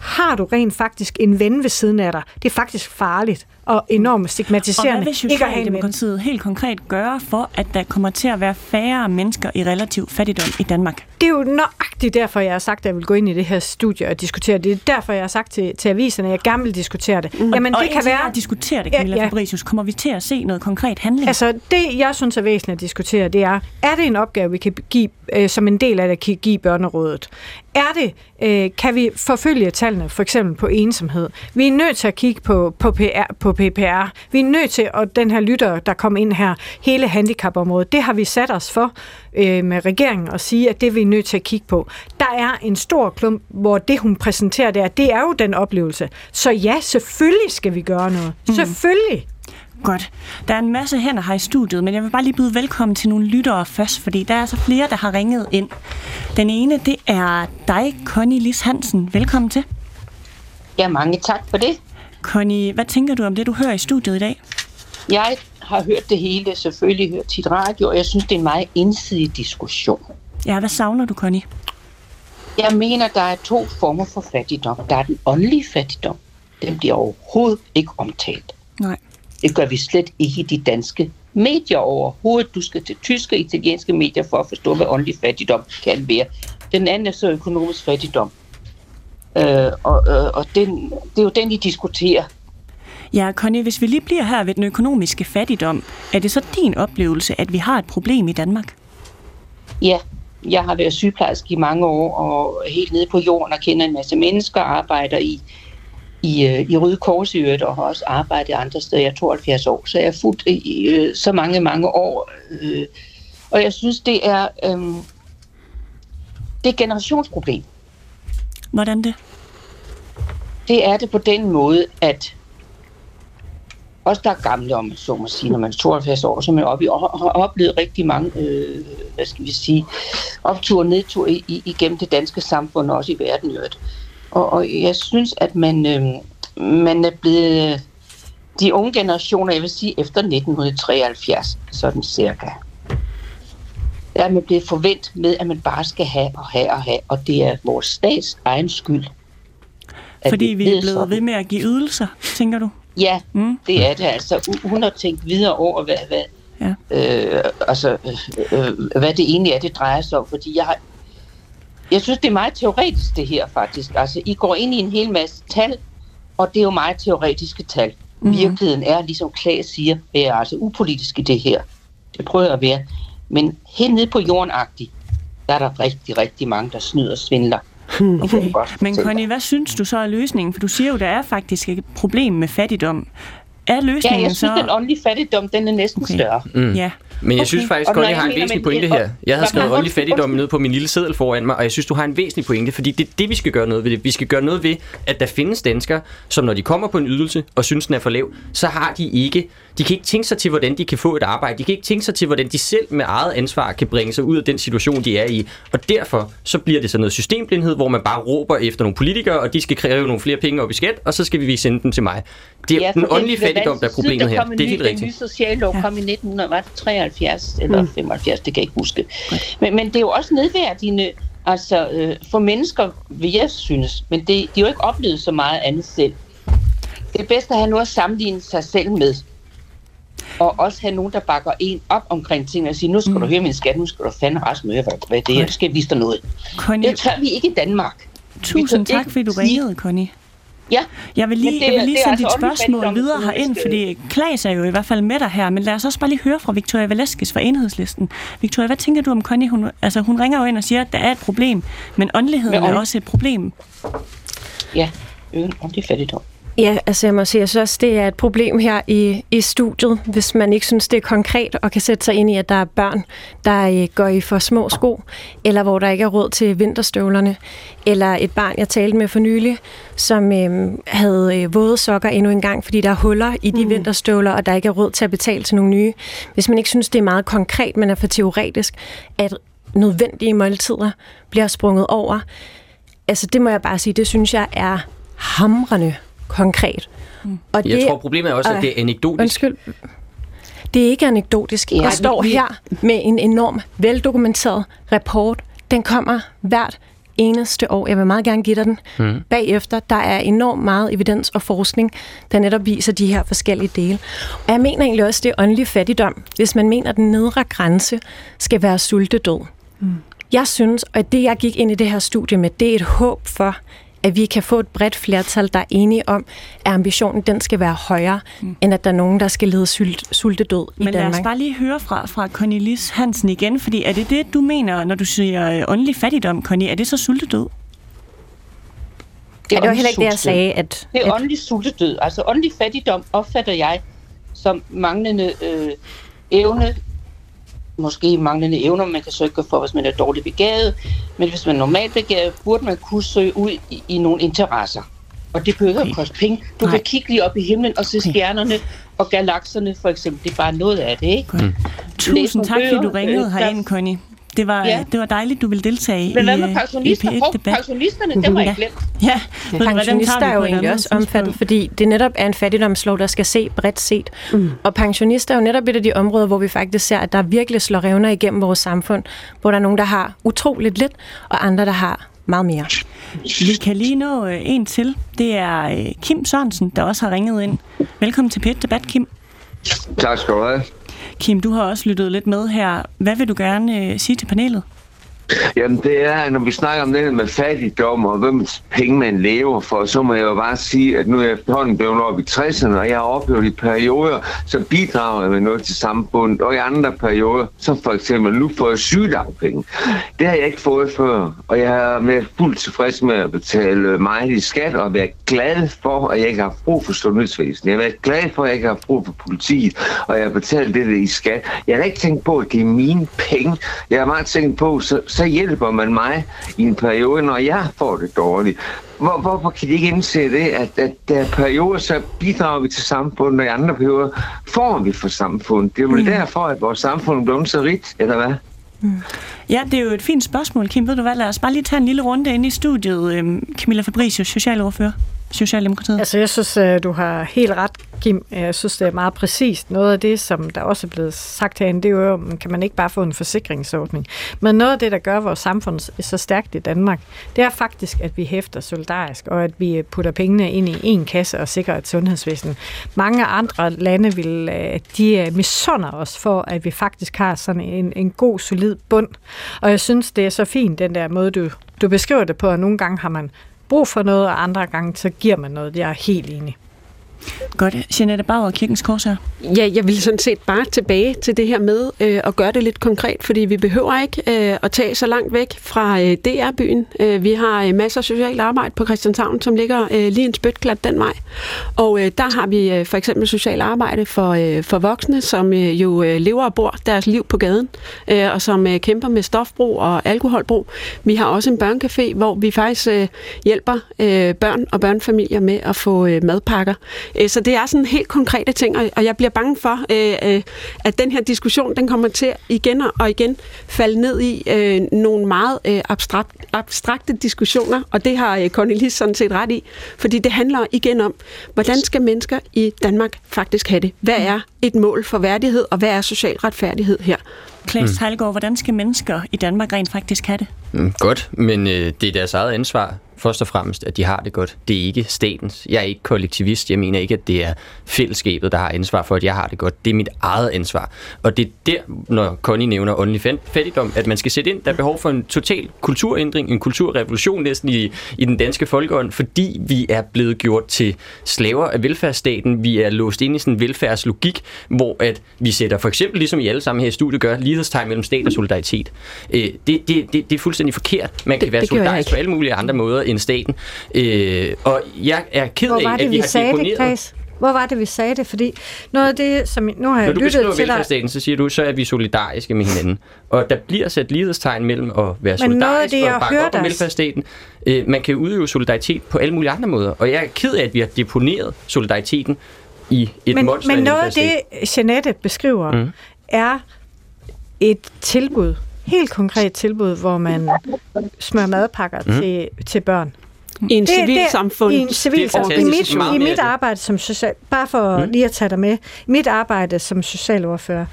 har du rent faktisk en ven ved siden af dig? Det er faktisk farligt og enormt stigmatiserende. Og hvad vil. Socialdemokratiet helt konkret gøre for, at der kommer til at være færre mennesker i relativ fattigdom i Danmark? Det er jo nøjagtigt derfor, jeg har sagt, at jeg vil gå ind i det her studie og diskutere det. Det er derfor, jeg har sagt til, til aviserne, at jeg gerne vil diskutere det. Mm. Jamen, og det kan være... at diskutere det, Camilla ja, ja. Fabricius, kommer vi til at se noget konkret handling? Altså, det jeg synes er væsentligt at diskutere, det er, er det en opgave, vi kan give, øh, som en del af det, kan give børnerådet? Er det, øh, kan vi forfølge tallene, for eksempel på ensomhed? Vi er nødt til at kigge på, på, PR, på PPR. Vi er nødt til, og den her lytter, der kom ind her, hele handicapområdet, det har vi sat os for øh, med regeringen at sige, at det er vi nødt til at kigge på. Der er en stor klump, hvor det, hun præsenterer der, det er jo den oplevelse. Så ja, selvfølgelig skal vi gøre noget. Mm. Selvfølgelig. Godt. Der er en masse hænder her i studiet, men jeg vil bare lige byde velkommen til nogle lyttere først, fordi der er altså flere, der har ringet ind. Den ene, det er dig, Connie Lis Hansen. Velkommen til. Ja, mange tak for det. Connie, hvad tænker du om det, du hører i studiet i dag? Jeg har hørt det hele, selvfølgelig hørt tit radio, og jeg synes, det er en meget ensidig diskussion. Ja, hvad savner du, Connie? Jeg mener, der er to former for fattigdom. Der er den åndelige fattigdom. Den bliver overhovedet ikke omtalt. Nej. Det gør vi slet ikke i de danske medier overhovedet. Du skal til tyske og italienske medier for at forstå, hvad åndelig fattigdom kan være. Den anden er så økonomisk fattigdom. Øh, og øh, og den, det er jo den, I diskuterer. Ja, Connie, hvis vi lige bliver her ved den økonomiske fattigdom, er det så din oplevelse, at vi har et problem i Danmark? Ja, jeg har været sygeplejerske i mange år, og helt nede på jorden og kender en masse mennesker, arbejder i i, øh, i Røde Kors i øvrigt, og har også arbejdet andre steder. Jeg er 72 år, så jeg er fuldt i øh, så mange, mange år. Øh, og jeg synes, det er, øh, det er et generationsproblem. Hvordan det? Det er det på den måde, at også der er gamle, om så må sige, når man er 72 år, så man op i, har oplevet rigtig mange, øh, hvad skal vi sige, optur og nedtur i, i, igennem det danske samfund, og også i verden i øvrigt. Og, og jeg synes, at man, øh, man er blevet... Øh, de unge generationer, jeg vil sige efter 1973, sådan cirka, er man blevet forventet med, at man bare skal have og have og have, og det er vores stats egen skyld. Fordi vi, er blevet sådan. ved med at give ydelser, tænker du? Ja, mm. det er det altså. Hun har tænkt videre over, hvad, hvad, ja. øh, altså, øh, øh, hvad det egentlig er, det drejer sig om. Fordi jeg har, jeg synes, det er meget teoretisk, det her faktisk. Altså, I går ind i en hel masse tal, og det er jo meget teoretiske tal. Mm. Virkeligheden er, ligesom Klaas siger, er altså upolitisk i det her. Det prøver jeg at være. Men helt nede på jorden der er der rigtig, rigtig mange, der snyder og svindler. Okay. Men Connie, hvad synes du så er løsningen? For du siger jo, der er faktisk et problem med fattigdom. Er løsningen ja, jeg synes, så... den åndelige fattigdom, den er næsten okay. større. Mm. Ja. Men jeg okay. synes faktisk, at jeg har en væsentlig pointe her. Jeg har skrevet åndelig fattigdom ned på min lille seddel foran mig, og jeg synes, du har en væsentlig pointe, fordi det er det, vi skal gøre noget ved det. Vi skal gøre noget ved, at der findes danskere, som når de kommer på en ydelse og synes, den er for lav, så har de ikke de kan ikke tænke sig til, hvordan de kan få et arbejde. De kan ikke tænke sig til, hvordan de selv med eget ansvar kan bringe sig ud af den situation, de er i. Og derfor så bliver det sådan noget systemblindhed, hvor man bare råber efter nogle politikere, og de skal kræve nogle flere penge op i skat, og så skal vi sende dem til mig. Det er ja, den åndelige fattigdom, der er problemet her. Det er helt rigtigt. Den nye sociallov kom i 1973 eller 75, det kan jeg ikke huske. Men, men det er jo også nedværdigende altså, øh, for mennesker, vil jeg synes. Men det, de har jo ikke oplevet så meget andet selv. Det er bedst at have noget at sammenligne sig selv med og også have nogen, der bakker en op omkring ting og siger, nu skal mm. du høre min skat, nu skal du fandme resten høre, hvad det her, du skal vise dig noget. Connie, det tør vi ikke i Danmark. Tusind tak, fordi du ringede, Connie. Ja. Jeg vil lige, det, jeg vil lige sende altså dit spørgsmål videre herind, fordi Klaas er jo i hvert fald med dig her, men lad os også bare lige høre fra Victoria Velasquez fra Enhedslisten. Victoria, hvad tænker du om Connie? Hun, altså, hun ringer jo ind og siger, at der er et problem, men åndeligheden er også et problem. Ja, åndelig fattigdom. Ja, altså jeg må sige, jeg synes også, det er et problem her i, i studiet, hvis man ikke synes, det er konkret og kan sætte sig ind i, at der er børn, der øh, går i for små sko, eller hvor der ikke er råd til vinterstøvlerne, eller et barn, jeg talte med for nylig, som øh, havde øh, våde sokker endnu en gang, fordi der er huller i de mm. vinterstøvler, og der ikke er råd til at betale til nogle nye. Hvis man ikke synes, det er meget konkret, men er for teoretisk, at nødvendige måltider bliver sprunget over, altså det må jeg bare sige, det synes jeg er hamrende konkret. Mm. Og jeg det, tror, problemet er også, at det er anekdotisk. Undskyld. Det er ikke anekdotisk. Ja, jeg står her med en enorm veldokumenteret rapport. Den kommer hvert eneste år. Jeg vil meget gerne give dig den mm. bagefter. Der er enormt meget evidens og forskning, der netop viser de her forskellige dele. Og jeg mener egentlig også, det er åndelig fattigdom, hvis man mener, at den nedre grænse skal være sultedød. Mm. Jeg synes, at det, jeg gik ind i det her studie med, det er et håb for, at vi kan få et bredt flertal, der er enige om, at ambitionen den skal være højere, mm. end at der er nogen, der skal lede sult, sultedød i Men Danmark. lad os bare lige høre fra, fra Cornelis Hansen igen, fordi er det det, du mener, når du siger øh, åndelig fattigdom, Connie? Er det så sultedød? Det, ja, det var heller ikke det, jeg sagde. At, det er at... åndelig sultedød. Altså åndelig fattigdom opfatter jeg som manglende øh, evne måske manglende evner, man kan søge for, hvis man er dårligt begavet. Men hvis man er normalt begavet, burde man kunne søge ud i, i nogle interesser. Og det behøver okay. at koste penge. Du Nej. kan kigge lige op i himlen og se okay. stjernerne og galakserne for eksempel. Det er bare noget af det, ikke? Okay. Tusind tak, fordi du ringede øh, herind, Connie. Det var, ja. det var dejligt, du ville deltage Men hvad med pensionister? I P1 pensionisterne, dem har jeg glemt. Ja, ja. pensionister er jo egentlig også omfattet, fordi det netop er en fattigdomslov, der skal se bredt set. Mm. Og pensionister er jo netop et af de områder, hvor vi faktisk ser, at der virkelig slår revner igennem vores samfund, hvor der er nogen, der har utroligt lidt, og andre, der har meget mere. Vi kan lige nå øh, en til. Det er øh, Kim Sørensen, der også har ringet ind. Velkommen til Pet Debat, Kim. Tak skal du have. Kim, du har også lyttet lidt med her. Hvad vil du gerne øh, sige til panelet? Jamen det er, når vi snakker om det med fattigdom og hvem penge man lever for, så må jeg jo bare sige, at nu er jeg efterhånden blevet op i 60'erne, og jeg har oplevet i perioder, så bidrager jeg med noget til samfundet, og i andre perioder, som for eksempel nu får jeg sygedagpenge. Det har jeg ikke fået før, og jeg er med fuldt tilfreds med at betale meget i skat, og være glad for, at jeg ikke har brug for sundhedsvæsenet. Jeg er været glad for, at jeg ikke har brug for politiet, og jeg har betalt det i skat. Jeg har ikke tænkt på, at det er mine penge. Jeg har meget tænkt på, så så hjælper man mig i en periode, når jeg får det dårligt. Hvor, hvorfor kan de ikke indse det, at, at der er perioder, så bidrager vi til samfundet, og i andre perioder får vi for samfundet. Det er jo mm. derfor, at vores samfund er så rigt, eller hvad? Mm. Ja, det er jo et fint spørgsmål, Kim. Ved du hvad, lad os bare lige tage en lille runde ind i studiet. Øhm, Camilla Fabricius, socialordfører. Socialdemokratiet? Altså, jeg synes, øh, du har helt ret, Kim. Jeg synes, det er meget præcist. Noget af det, som der også er blevet sagt herinde, det er jo, kan man ikke bare få en forsikringsordning. Men noget af det, der gør vores samfund så stærkt i Danmark, det er faktisk, at vi hæfter solidarisk, og at vi øh, putter pengene ind i en kasse og sikrer et sundhedsvæsen. Mange andre lande vil, øh, de misunder os for, at vi faktisk har sådan en, en god, solid bund. Og jeg synes, det er så fint, den der måde, du, du beskriver det på, at nogle gange har man brug for noget, og andre gange så giver man noget. Jeg er helt enig. Godt. Jeanette Bauer, Kirkens Korsager. Ja, jeg vil sådan set bare tilbage til det her med øh, at gøre det lidt konkret, fordi vi behøver ikke øh, at tage så langt væk fra øh, DR-byen. Øh, vi har øh, masser af socialt arbejde på Christianshavn, som ligger øh, lige en spytklat den vej. Og øh, der har vi øh, for eksempel socialt arbejde for, øh, for voksne, som øh, jo øh, lever og bor deres liv på gaden, øh, og som øh, kæmper med stofbrug og alkoholbrug. Vi har også en børnecafé, hvor vi faktisk øh, hjælper øh, børn og børnefamilier med at få øh, madpakker. Øh, så det er sådan helt konkrete ting, og jeg bliver bange for, øh, øh, at den her diskussion, den kommer til igen og igen falde ned i nogle meget abstrakt, abstrakte diskussioner, og det har Cornelis sådan set ret i, fordi det handler igen om, hvordan skal mennesker i Danmark faktisk have det? Hvad er et mål for værdighed, og hvad er social retfærdighed her? Klaas Heilgaard, hvordan skal mennesker i Danmark rent faktisk have det? Mm, godt, men øh, det er deres eget ansvar først og fremmest, at de har det godt. Det er ikke statens. Jeg er ikke kollektivist. Jeg mener ikke, at det er fællesskabet, der har ansvar for, at jeg har det godt. Det er mit eget ansvar. Og det er der, når Connie nævner åndelig fattigdom, at man skal sætte ind. Der er behov for en total kulturændring, en kulturrevolution næsten i, i den danske folkeånd, fordi vi er blevet gjort til slaver af velfærdsstaten. Vi er låst ind i sådan en velfærdslogik, hvor at vi sætter for eksempel, ligesom I alle sammen her i studiet gør, lighedstegn mellem stat og solidaritet. Øh, det, det, det, det er fuldstændig forkert. Man kan det, være solidarisk på alle mulige andre måder end staten. Øh, og jeg er ked af, at vi, vi har deponeret... Det, Hvor var det, vi sagde det? Fordi noget af det, som nu har jeg Når lyttet til dig... så siger du, så er vi solidariske med hinanden. Og der bliver sat lighedstegn mellem at være Men solidarisk det, og bakke op om velfærdsstaten. Øh, man kan udøve solidaritet på alle mulige andre måder. Og jeg er ked af, at vi har deponeret solidariteten i et men, monster Men noget af det, Jeanette beskriver, mm. er et tilbud helt konkret tilbud, hvor man smører madpakker mm. til, til børn. I en civilsamfund. I en civilsamfund. I mit, I mit arbejde som social... Bare for mm. lige at tage dig med. I mit arbejde som socialordfører,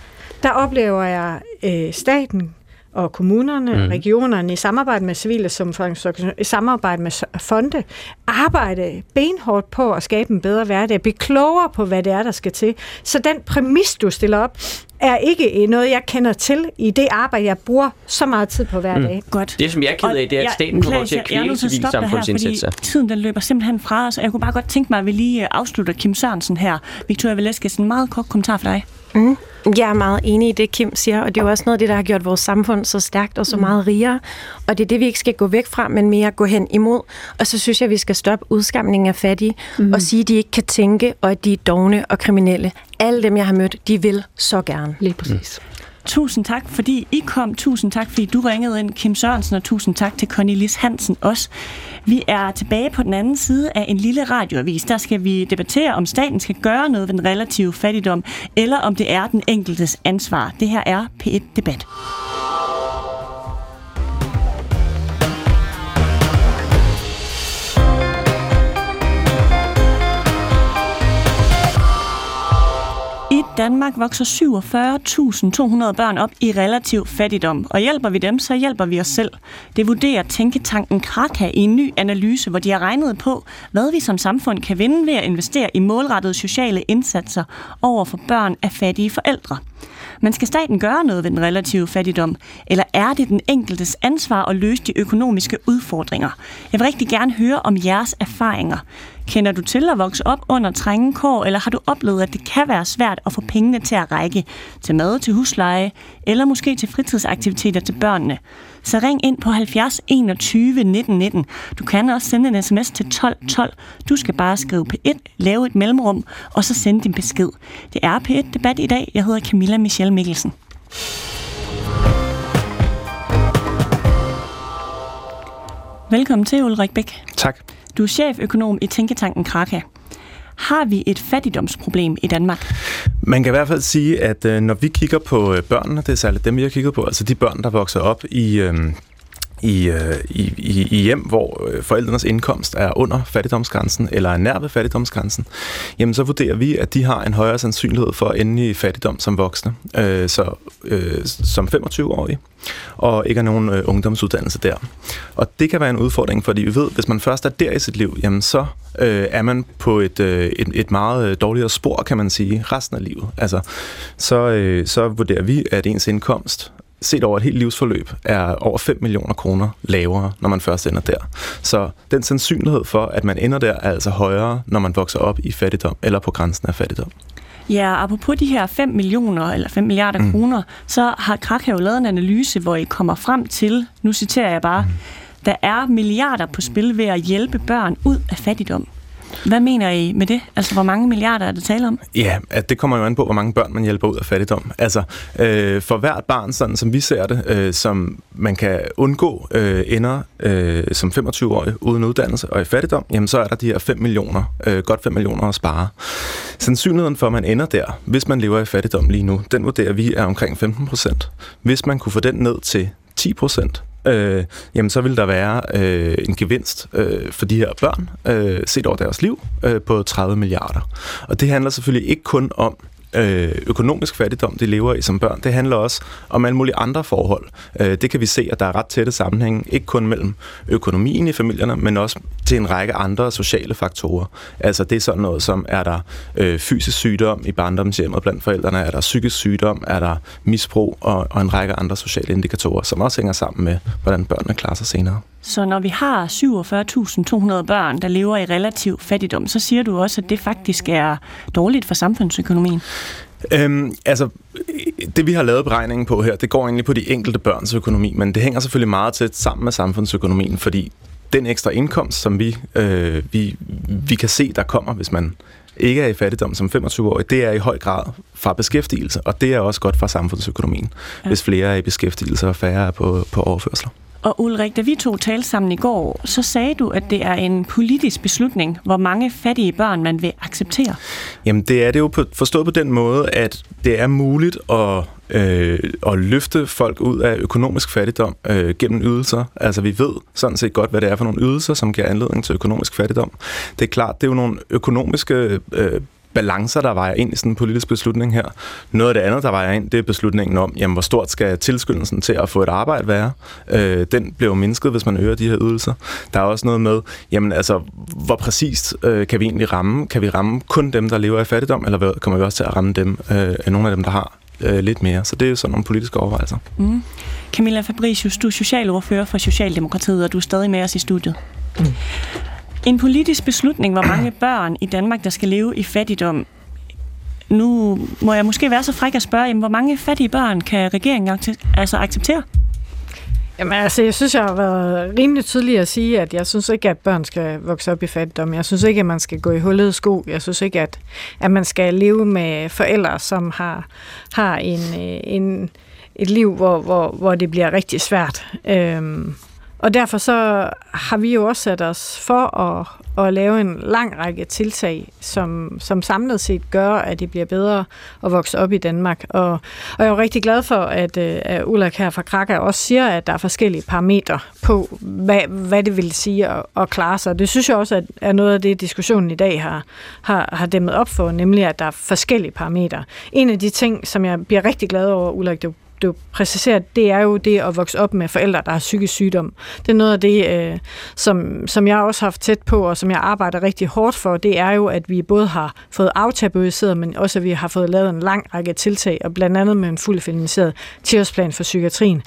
der oplever jeg øh, staten og kommunerne, mm. regionerne i samarbejde med civile samfundsorganisationer, i samarbejde med fonde, arbejde benhårdt på at skabe en bedre hverdag, blive klogere på, hvad det er, der skal til. Så den præmis, du stiller op, er ikke noget, jeg kender til i det arbejde, jeg bruger så meget tid på hver mm. dag. Godt. Det, som jeg er ked af, det er, at staten kommer til at kvæle civilsamfundsindsatser. Tiden den løber simpelthen fra os, og jeg kunne bare godt tænke mig, at vi lige øh, afslutter Kim Sørensen her. Victoria Velasquez, en meget kort kommentar for dig. Mm. Jeg er meget enig i det, Kim siger, og det er jo også noget af det, der har gjort vores samfund så stærkt og så mm. meget rigere. Og det er det, vi ikke skal gå væk fra, men mere gå hen imod. Og så synes jeg, vi skal stoppe udskamningen af fattige mm. og sige, at de ikke kan tænke, og at de er dogne og kriminelle. Alle dem, jeg har mødt, de vil så gerne. Lige præcis. Mm. Tusind tak, fordi I kom. Tusind tak, fordi du ringede ind, Kim Sørensen, og tusind tak til Connie Lis Hansen også. Vi er tilbage på den anden side af en lille radioavis. Der skal vi debattere, om staten skal gøre noget ved den relative fattigdom, eller om det er den enkeltes ansvar. Det her er P1 Debat. Danmark vokser 47.200 børn op i relativ fattigdom, og hjælper vi dem, så hjælper vi os selv. Det vurderer Tænketanken Kraka i en ny analyse, hvor de har regnet på, hvad vi som samfund kan vinde ved at investere i målrettede sociale indsatser over for børn af fattige forældre. Men skal staten gøre noget ved den relative fattigdom, eller er det den enkeltes ansvar at løse de økonomiske udfordringer? Jeg vil rigtig gerne høre om jeres erfaringer. Kender du til at vokse op under trænge kår, eller har du oplevet, at det kan være svært at få pengene til at række til mad, til husleje, eller måske til fritidsaktiviteter til børnene? Så ring ind på 70 21 19 19. Du kan også sende en sms til 12 12. Du skal bare skrive P1, lave et mellemrum, og så sende din besked. Det er P1 Debat i dag. Jeg hedder Camilla Michelle Mikkelsen. Velkommen til, Ulrik Bæk. Tak. Du er cheføkonom i Tænketanken Kraka. Har vi et fattigdomsproblem i Danmark? Man kan i hvert fald sige, at øh, når vi kigger på øh, børnene, det er særligt dem, vi har kigget på, altså de børn, der vokser op i, øh, i, øh, i, i, i hjem, hvor øh, forældrenes indkomst er under fattigdomsgrænsen eller er nær ved fattigdomsgrænsen, jamen så vurderer vi, at de har en højere sandsynlighed for at ende i fattigdom som voksne, øh, så øh, som 25-årige og ikke har nogen øh, ungdomsuddannelse der. Og det kan være en udfordring, fordi vi ved, hvis man først er der i sit liv, jamen så øh, er man på et, øh, et, et meget øh, dårligere spor, kan man sige, resten af livet. Altså, så, øh, så vurderer vi, at ens indkomst set over et helt livsforløb er over 5 millioner kroner lavere, når man først ender der. Så den sandsynlighed for, at man ender der, er altså højere, når man vokser op i fattigdom eller på grænsen af fattigdom. Ja, apropos de her 5 millioner eller 5 milliarder mm. kroner, så har Krak jo lavet en analyse, hvor I kommer frem til, nu citerer jeg bare, mm. der er milliarder på spil ved at hjælpe børn ud af fattigdom. Hvad mener I med det? Altså, hvor mange milliarder er det tale om? Ja, at det kommer jo an på, hvor mange børn man hjælper ud af fattigdom. Altså, øh, for hvert barn, sådan som vi ser det, øh, som man kan undgå øh, ender øh, som 25-årig uden uddannelse og i fattigdom, jamen så er der de her 5 millioner, øh, godt 5 millioner at spare. Sandsynligheden for, at man ender der, hvis man lever i fattigdom lige nu, den vurderer vi er omkring 15 procent. Hvis man kunne få den ned til 10 procent, øh, jamen så vil der være øh, en gevinst øh, for de her børn, øh, set over deres liv, øh, på 30 milliarder. Og det handler selvfølgelig ikke kun om øh, økonomisk fattigdom, de lever i som børn. Det handler også om alle mulige andre forhold. Øh, det kan vi se, at der er ret tætte sammenhæng, ikke kun mellem økonomien i familierne, men også til en række andre sociale faktorer. Altså det er sådan noget som, er der øh, fysisk sygdom i barndomshjemmet blandt forældrene, er der psykisk sygdom, er der misbrug og, og en række andre sociale indikatorer, som også hænger sammen med, hvordan børnene klarer sig senere. Så når vi har 47.200 børn, der lever i relativ fattigdom, så siger du også, at det faktisk er dårligt for samfundsøkonomien? Øhm, altså, det vi har lavet beregningen på her, det går egentlig på de enkelte børns økonomi, men det hænger selvfølgelig meget tæt sammen med samfundsøkonomien, fordi den ekstra indkomst, som vi, øh, vi, vi kan se, der kommer, hvis man ikke er i fattigdom som 25-årig, det er i høj grad fra beskæftigelse, og det er også godt for samfundsøkonomien, ja. hvis flere er i beskæftigelse og færre er på, på overførsler. Og Ulrik, da vi to talte sammen i går, så sagde du, at det er en politisk beslutning, hvor mange fattige børn man vil acceptere. Jamen det er det jo på, forstået på den måde, at det er muligt at øh, at løfte folk ud af økonomisk fattigdom øh, gennem ydelser. Altså vi ved sådan set godt, hvad det er for nogle ydelser, som giver anledning til økonomisk fattigdom. Det er klart, det er jo nogle økonomiske øh, balancer, der vejer ind i sådan en politisk beslutning her. Noget af det andet, der vejer ind, det er beslutningen om, jamen, hvor stort skal tilskyndelsen til at få et arbejde være. Øh, den bliver jo mindsket, hvis man øger de her ydelser. Der er også noget med, jamen, altså, hvor præcist øh, kan vi egentlig ramme? Kan vi ramme kun dem, der lever i fattigdom, eller kommer vi også til at ramme dem, øh, nogle af dem, der har øh, lidt mere? Så det er jo sådan nogle politiske overvejelser. Mm. Camilla Fabricius, du er socialordfører for Socialdemokratiet, og du er stadig med os i studiet. Mm. En politisk beslutning, hvor mange børn i Danmark, der skal leve i fattigdom. Nu må jeg måske være så fræk at spørge, jamen, hvor mange fattige børn kan regeringen altså acceptere? Jamen altså, jeg synes, jeg har været rimelig tydelig at sige, at jeg synes ikke, at børn skal vokse op i fattigdom. Jeg synes ikke, at man skal gå i hullet sko. Jeg synes ikke, at, at man skal leve med forældre, som har, har en, øh, en, et liv, hvor, hvor, hvor det bliver rigtig svært. Øhm, og derfor så har vi jo også sat os for at, at lave en lang række tiltag, som, som samlet set gør, at det bliver bedre at vokse op i Danmark. Og, og jeg er jo rigtig glad for, at, øh, at Ulrik her fra Krakker også siger, at der er forskellige parametre på, hvad, hvad det vil sige at, at klare sig. Det synes jeg også er noget af det, diskussionen i dag har, har, har dæmmet op for, nemlig at der er forskellige parametre. En af de ting, som jeg bliver rigtig glad over, Ulrik, du du præciserer, det er jo det at vokse op med forældre, der har psykisk sygdom. Det er noget af det, øh, som, som jeg også har haft tæt på, og som jeg arbejder rigtig hårdt for, det er jo, at vi både har fået aftabuiseret, men også at vi har fået lavet en lang række tiltag, og blandt andet med en fuldt finansieret 10 for psykiatrien.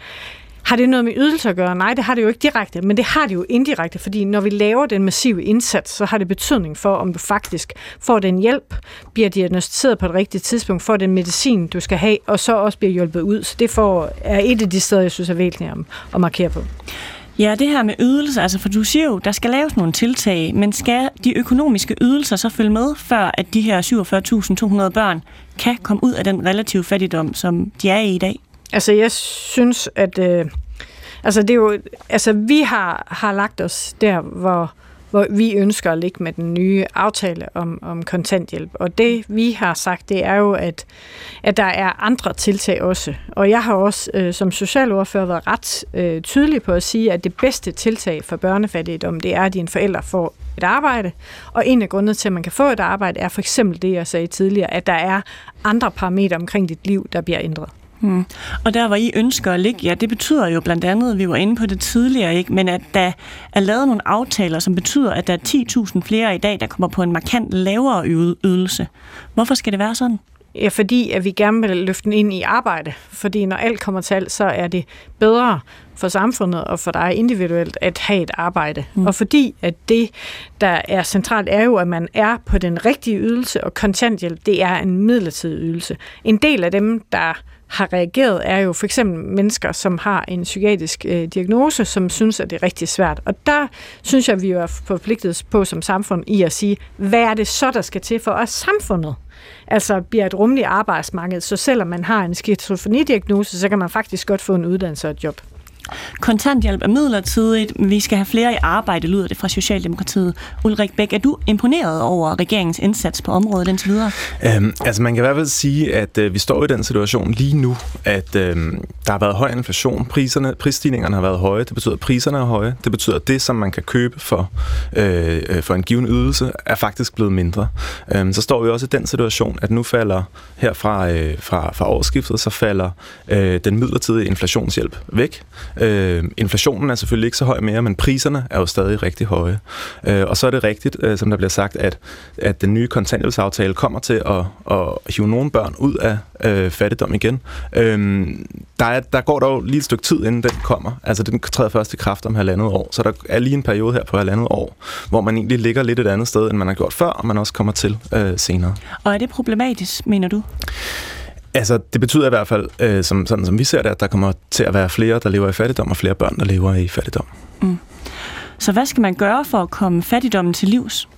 Har det noget med ydelser at gøre? Nej, det har det jo ikke direkte, men det har det jo indirekte, fordi når vi laver den massive indsats, så har det betydning for, om du faktisk får den hjælp, bliver diagnostiseret på et rigtigt tidspunkt, får den medicin, du skal have, og så også bliver hjulpet ud. Så det får, er et af de steder, jeg synes er væsentligt at markere på. Ja, det her med ydelser, altså for du siger jo, der skal laves nogle tiltag, men skal de økonomiske ydelser så følge med, før at de her 47.200 børn kan komme ud af den relative fattigdom, som de er i i dag? Altså, jeg synes, at... Øh, altså, det er jo, altså, vi har, har lagt os der, hvor, hvor vi ønsker at ligge med den nye aftale om, om kontanthjælp. Og det, vi har sagt, det er jo, at, at der er andre tiltag også. Og jeg har også øh, som socialordfører været ret øh, tydelig på at sige, at det bedste tiltag for børnefattigdom, det er, at dine forældre får et arbejde. Og en af grundene til, at man kan få et arbejde, er for eksempel det, jeg sagde tidligere, at der er andre parametre omkring dit liv, der bliver ændret. Hmm. Og der, hvor I ønsker at ligge, ja, det betyder jo blandt andet, vi var inde på det tidligere, ikke? men at der er lavet nogle aftaler, som betyder, at der er 10.000 flere i dag, der kommer på en markant lavere ydelse. Hvorfor skal det være sådan? Ja, fordi at vi gerne vil løfte den ind i arbejde. Fordi når alt kommer til alt, så er det bedre for samfundet og for dig individuelt at have et arbejde. Mm. Og fordi at det, der er centralt, er jo, at man er på den rigtige ydelse, og kontanthjælp, det er en midlertidig ydelse. En del af dem, der har reageret, er jo for eksempel mennesker, som har en psykiatrisk øh, diagnose, som synes, at det er rigtig svært. Og der synes jeg, vi er forpligtet på som samfund i at sige, hvad er det så, der skal til for os samfundet? Altså bliver et rummeligt arbejdsmarked, så selvom man har en skizofrenidiagnose, så kan man faktisk godt få en uddannelse og et job. Kontanthjælp er midlertidigt, men vi skal have flere i arbejde, lyder det fra Socialdemokratiet. Ulrik Bæk, er du imponeret over regeringens indsats på området indtil videre? Øhm, altså man kan i hvert fald sige, at øh, vi står i den situation lige nu, at øh, der har været høj inflation. Priserne, prisstigningerne har været høje. Det betyder, at priserne er høje. Det betyder, at det, som man kan købe for, øh, øh for en given ydelse, er faktisk blevet mindre. Øh, så står vi også i den situation, at nu falder her fra, øh, fra, fra årsskiftet, så falder øh, den midlertidige inflationshjælp væk. Øh, inflationen er selvfølgelig ikke så høj mere, men priserne er jo stadig rigtig høje. Øh, og så er det rigtigt, øh, som der bliver sagt, at, at den nye kontanthjælpsaftale kommer til at, at hive nogle børn ud af øh, fattigdom igen. Øh, der, er, der går dog lige et stykke tid, inden den kommer. Altså den træder først i kraft om halvandet år, så der er lige en periode her på halvandet år, hvor man egentlig ligger lidt et andet sted, end man har gjort før, og man også kommer til øh, senere. Og er det problematisk, mener du? Altså, det betyder i hvert fald, øh, som, sådan som vi ser det, at der kommer til at være flere, der lever i fattigdom, og flere børn, der lever i fattigdom. Mm. Så hvad skal man gøre for at komme fattigdommen til livs?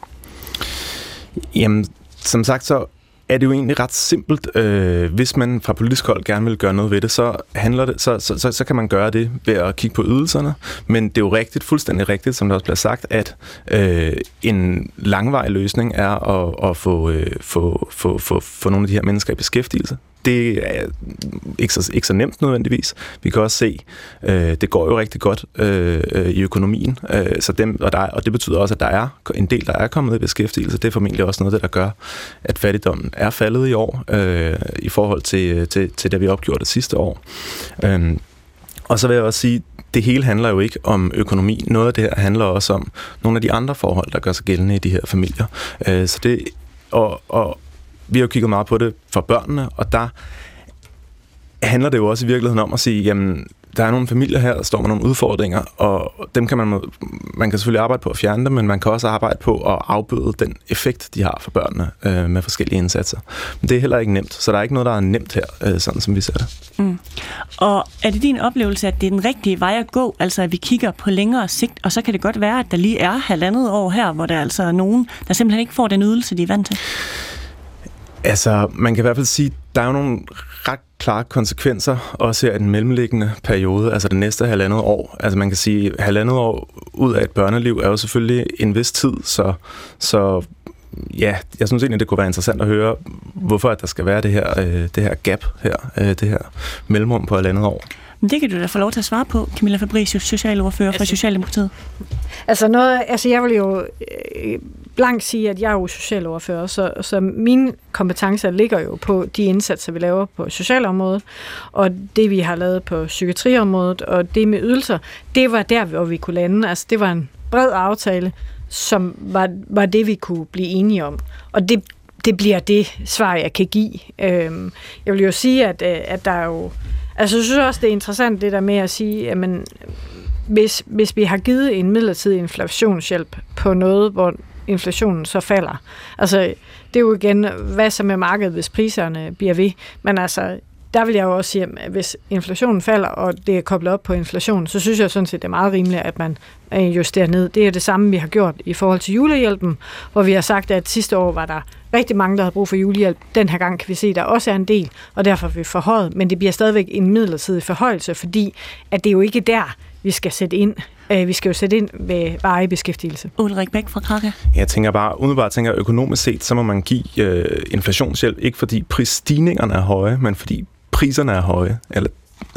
Jamen, som sagt, så er det jo egentlig ret simpelt. Øh, hvis man fra politisk hold gerne vil gøre noget ved det, så, handler det, så, så, så, så kan man gøre det ved at kigge på ydelserne. Men det er jo rigtigt, fuldstændig rigtigt, som der også bliver sagt, at øh, en langvarig løsning er at, at få, øh, få, få, få, få nogle af de her mennesker i beskæftigelse det er ikke så, ikke så nemt nødvendigvis. Vi kan også se, øh, det går jo rigtig godt øh, øh, i økonomien, øh, så dem, og, der, og det betyder også, at der er en del, der er kommet i beskæftigelse. Det er formentlig også noget, der gør, at fattigdommen er faldet i år øh, i forhold til, øh, til, til det, vi opgjorde det sidste år. Øh, og så vil jeg også sige, det hele handler jo ikke om økonomi. Noget af det her handler også om nogle af de andre forhold, der gør sig gældende i de her familier. Øh, så det, og, og vi har jo kigget meget på det for børnene, og der handler det jo også i virkeligheden om at sige, jamen, der er nogle familier her, der står med nogle udfordringer, og dem kan man, man kan selvfølgelig arbejde på at fjerne dem, men man kan også arbejde på at afbøde den effekt, de har for børnene øh, med forskellige indsatser. Men det er heller ikke nemt, så der er ikke noget, der er nemt her, øh, sådan som vi ser det. Mm. Og er det din oplevelse, at det er den rigtige vej at gå, altså at vi kigger på længere sigt, og så kan det godt være, at der lige er halvandet år her, hvor der altså er nogen, der simpelthen ikke får den ydelse, de er vant til? Altså, man kan i hvert fald sige, der er jo nogle ret klare konsekvenser, også her i den mellemliggende periode, altså det næste halvandet år. Altså man kan sige, halvandet år ud af et børneliv er jo selvfølgelig en vis tid, så, så ja, jeg synes egentlig, det kunne være interessant at høre, hvorfor at der skal være det her, øh, det her gap her, øh, det her mellemrum på halvandet år. Det kan du da få lov til at svare på, Camilla Fabricius, socialordfører altså, fra Socialdemokratiet. Altså, noget, altså jeg vil jo øh, blankt sige, at jeg er jo socialordfører, så, så mine kompetencer ligger jo på de indsatser, vi laver på socialområdet, og det, vi har lavet på psykiatriområdet, og det med ydelser, det var der, hvor vi kunne lande. Altså, det var en bred aftale, som var, var det, vi kunne blive enige om. Og det, det bliver det svar, jeg kan give. Øhm, jeg vil jo sige, at, øh, at der er jo... Altså, jeg synes også, det er interessant det der med at sige, at man, hvis, hvis vi har givet en midlertidig inflationshjælp på noget, hvor inflationen så falder. Altså, det er jo igen, hvad så med markedet, hvis priserne bliver ved. Men altså, der vil jeg jo også sige, at hvis inflationen falder, og det er koblet op på inflationen, så synes jeg sådan set, det er meget rimeligt, at man justerer ned. Det er det samme, vi har gjort i forhold til julehjælpen, hvor vi har sagt, at sidste år var der rigtig mange, der havde brug for julehjælp. Den her gang kan vi se, at der også er en del, og derfor er vi forhøjet, men det bliver stadigvæk en midlertidig forhøjelse, fordi at det er jo ikke der, vi skal sætte ind. Øh, vi skal jo sætte ind ved varig beskæftigelse. Ulrik Bæk fra Krake. Jeg tænker bare, umiddelbart tænker økonomisk set, så må man give øh, inflationshjælp, ikke fordi prisstigningerne er høje, men fordi priserne er høje. Eller,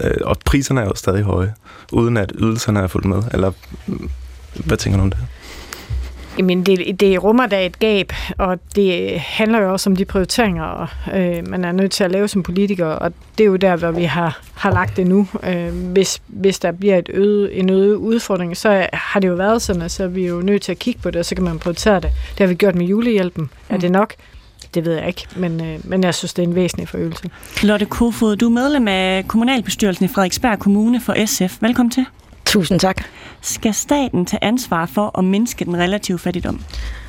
øh, og priserne er jo stadig høje, uden at ydelserne er fuldt med. Eller hvad tænker du om det? Jamen, det, det rummer da et gab, og det handler jo også om de prioriteringer, øh, man er nødt til at lave som politiker, og det er jo der, hvor vi har, har lagt det nu. Øh, hvis, hvis der bliver et øget, en øget udfordring, så har det jo været sådan, så er vi jo nødt til at kigge på det, og så kan man prioritere det. Det har vi gjort med julehjælpen. Mm. Er det nok? Det ved jeg ikke, men, øh, men jeg synes, det er en væsentlig forøgelse. Lotte Kofod, du er medlem af kommunalbestyrelsen i Frederiksberg Kommune for SF. Velkommen til. Tusind tak. Skal staten tage ansvar for at mindske den relative fattigdom?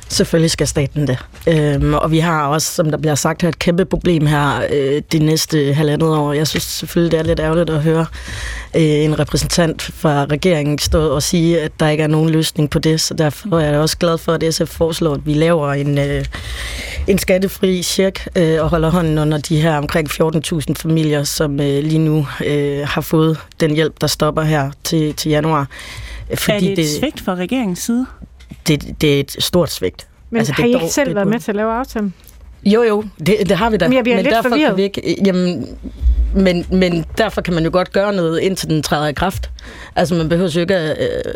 Selvfølgelig skal staten det. Øhm, og vi har også, som der bliver sagt her, et kæmpe problem her øh, de næste halvandet år. Jeg synes selvfølgelig, det er lidt ærgerligt at høre øh, en repræsentant fra regeringen stå og sige, at der ikke er nogen løsning på det. Så derfor er jeg også glad for, at SF foreslår, at vi laver en, øh, en skattefri check øh, og holder hånden under de her omkring 14.000 familier, som øh, lige nu øh, har fået den hjælp, der stopper her til, til januar. Fordi er det et det, svigt fra regeringens side? Det, det er et stort svigt. Men altså, har I ikke selv været med til at lave aftalen? Jo, jo, det, det har vi da. Men jeg bliver men lidt derfor forvirret. Kan vi ikke, jamen, men, men derfor kan man jo godt gøre noget, indtil den træder i kraft. Altså, man behøver jo ikke at... Øh,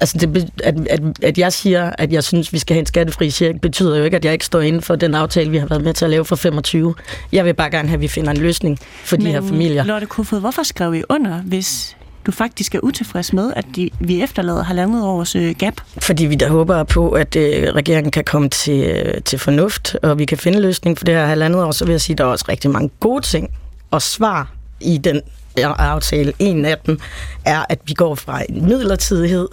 altså, det, at, at, at jeg siger, at jeg synes, vi skal have en skattefri check, betyder jo ikke, at jeg ikke står inden for den aftale, vi har været med til at lave for 25. Jeg vil bare gerne have, at vi finder en løsning for men, de her familier. Lotte Kofod, hvorfor skrev I under, hvis du faktisk er utilfreds med, at de, vi efterlader halvandet års øh, gap? Fordi vi da håber på, at øh, regeringen kan komme til, øh, til fornuft, og vi kan finde løsning for det her halvandet år, så vil jeg sige, at der er også rigtig mange gode ting og svar i den aftale. En af dem er, at vi går fra en midlertidighed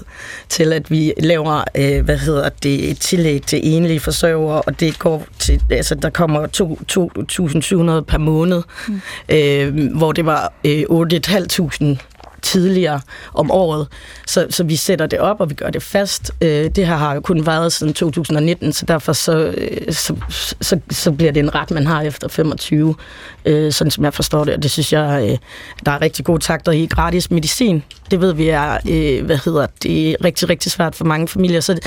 til, at vi laver, øh, hvad hedder det, et tillæg til enlige forsørgere, og det går til, altså der kommer 2.700 per måned, mm. øh, hvor det var øh, 8.500 tidligere om året. Så, så vi sætter det op, og vi gør det fast. Øh, det her har jo kun været siden 2019, så derfor så, øh, så, så, så bliver det en ret, man har efter 25, øh, sådan som jeg forstår det. Og det synes jeg, øh, der er rigtig gode takter i. Gratis medicin det ved vi er, øh, hvad hedder det, er rigtig, rigtig svært for mange familier. Så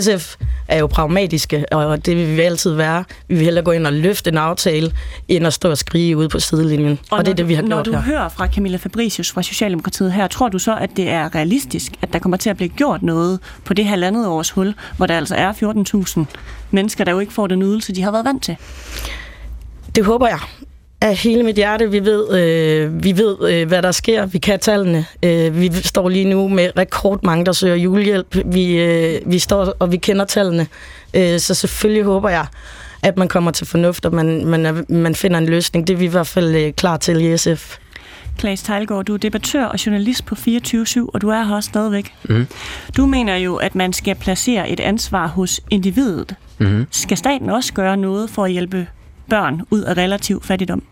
SF er jo pragmatiske, og det vil vi altid være. Vi vil hellere gå ind og løfte en aftale, end at stå og skrige ude på sidelinjen. Og, og det er det, vi har når gjort du her. hører fra Camilla Fabricius fra Socialdemokratiet her, tror du så, at det er realistisk, at der kommer til at blive gjort noget på det halvandet års hul, hvor der altså er 14.000 mennesker, der jo ikke får den ydelse, de har været vant til? Det håber jeg af hele mit hjerte. Vi ved, øh, vi ved øh, hvad der sker. Vi kan tallene. Øh, vi står lige nu med rekordmange, der søger julehjælp. Vi, øh, vi står, og vi kender tallene. Øh, så selvfølgelig håber jeg, at man kommer til fornuft, og man, man, er, man finder en løsning. Det er vi i hvert fald øh, klar til i SF. Klaas Tejlgaard, du er debattør og journalist på 24-7, og du er her også stadigvæk. Mm. Du mener jo, at man skal placere et ansvar hos individet. Mm. Skal staten også gøre noget for at hjælpe børn ud af relativ fattigdom?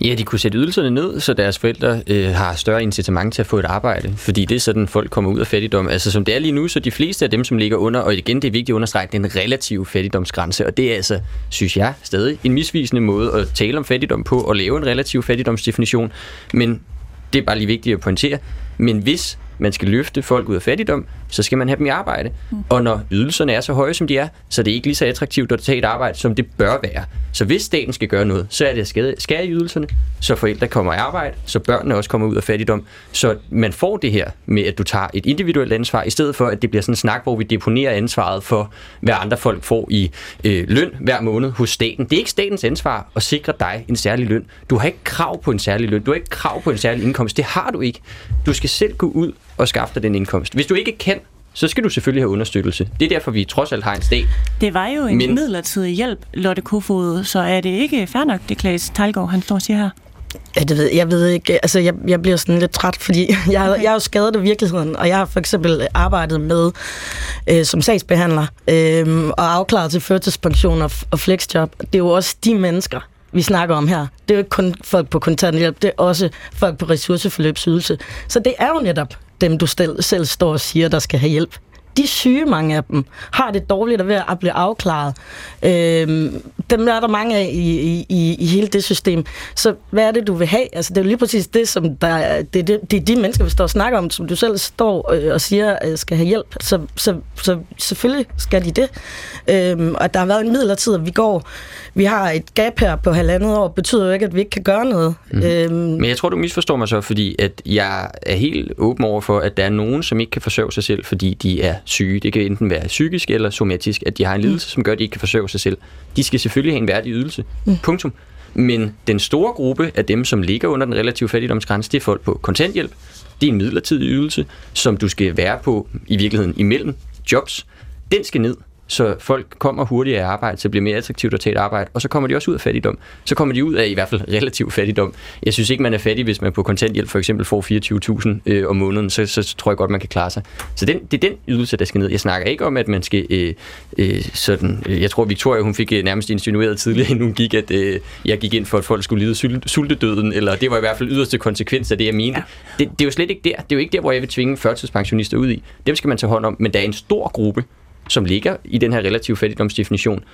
Ja, de kunne sætte ydelserne ned, så deres forældre øh, har større incitament til at få et arbejde, fordi det er sådan, folk kommer ud af fattigdom. Altså som det er lige nu, så de fleste af dem, som ligger under, og igen, det er vigtigt at understrege, den relative en relativ fattigdomsgrænse, og det er altså, synes jeg, stadig en misvisende måde at tale om fattigdom på, og lave en relativ fattigdomsdefinition, men det er bare lige vigtigt at pointere. Men hvis man skal løfte folk ud af fattigdom, så skal man have dem i arbejde. Mm. Og når ydelserne er så høje, som de er, så er det ikke lige så attraktivt at tage et arbejde, som det bør være. Så hvis staten skal gøre noget, så er det at skære- i ydelserne, så forældre kommer i arbejde, så børnene også kommer ud af fattigdom. Så man får det her med, at du tager et individuelt ansvar, i stedet for, at det bliver sådan en snak, hvor vi deponerer ansvaret for, hvad andre folk får i øh, løn hver måned hos staten. Det er ikke statens ansvar at sikre dig en særlig løn. Du har ikke krav på en særlig løn. Du har ikke krav på en særlig indkomst. Det har du ikke. Du skal selv gå ud og skaffe dig den indkomst. Hvis du ikke kan, så skal du selvfølgelig have understøttelse. Det er derfor, vi trods alt har en stat. Det var jo en Men- midlertidig hjælp, Lotte Kofod, så er det ikke fair nok, det Klaas Tejlgaard, han står og siger her? Ja, det ved, jeg ved ikke. Altså, jeg, jeg bliver sådan lidt træt, fordi jeg, okay. jeg er jo skadet af virkeligheden, og jeg har for eksempel arbejdet med øh, som sagsbehandler øh, og afklaret til førtidspension og, og flexjob. Det er jo også de mennesker, vi snakker om her. Det er jo ikke kun folk på kontanthjælp, det er også folk på ressourceforløbsydelse. Så det er jo netop dem, du selv, selv står og siger, der skal have hjælp. De syge, mange af dem, har det dårligt og ved at blive afklaret. Øhm, dem er der mange af i, i, i, i hele det system. Så hvad er det, du vil have? Altså, det er jo lige præcis det, som der, er- det, er det, det er de mennesker, vi står og snakker om, som du selv står øh, og siger, øh, skal have hjælp. Så, så, så selvfølgelig skal de det. Øhm, og der har været en midlertid, at vi går, vi har et gap her på halvandet år, betyder jo ikke, at vi ikke kan gøre noget. Mm. Øhm, Men jeg tror, du misforstår mig så, fordi at jeg er helt åben over for, at der er nogen, som ikke kan forsørge sig selv, fordi de er syge. Det kan enten være psykisk eller somatisk, at de har en lidelse, som gør, at de ikke kan forsørge sig selv. De skal selvfølgelig have en værdig ydelse. Mm. Punktum. Men den store gruppe af dem, som ligger under den relative fattigdomsgrænse, det er folk på kontanthjælp. Det er en midlertidig ydelse, som du skal være på i virkeligheden imellem jobs. Den skal ned, så folk kommer hurtigere i arbejde, så det bliver mere attraktivt at tage et arbejde, og så kommer de også ud af fattigdom. Så kommer de ud af i hvert fald relativ fattigdom. Jeg synes ikke, man er fattig, hvis man på kontanthjælp for eksempel får 24.000 øh, om måneden, så, så tror jeg godt, man kan klare sig. Så den, det er den ydelse, der skal ned. Jeg snakker ikke om, at man skal øh, øh, sådan... Øh, jeg tror, Victoria, hun fik øh, nærmest insinueret tidligere, inden hun gik, at øh, jeg gik ind for, at folk skulle lide sul- sultedøden, eller det var i hvert fald yderste konsekvens af det, jeg mente. Ja. Det, det er jo slet ikke der. Det er jo ikke der, hvor jeg vil tvinge førtidspensionister ud i. Dem skal man tage hånd om, men der er en stor gruppe, som ligger i den her relative fattigdomsdefinition,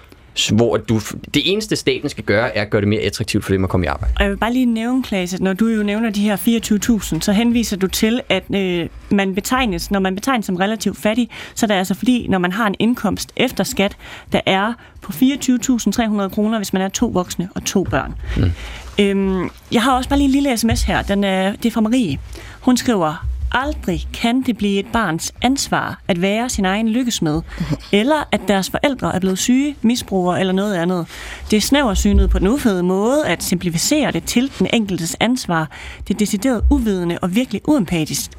hvor du, det eneste staten skal gøre, er at gøre det mere attraktivt for dem at komme i arbejde. Og jeg vil bare lige nævne, Klaas, at når du jo nævner de her 24.000, så henviser du til, at øh, man betegnes, når man betegnes som relativt fattig, så er det altså fordi, når man har en indkomst efter skat, der er på 24.300 kroner, hvis man er to voksne og to børn. Mm. Øhm, jeg har også bare lige en lille sms her, Den er, det er fra Marie. Hun skriver, aldrig kan det blive et barns ansvar at være sin egen lykkesmed, eller at deres forældre er blevet syge, misbrugere eller noget andet. Det er snæversynet på den ufede måde at simplificere det til den enkeltes ansvar. Det er decideret uvidende og virkelig uempatisk.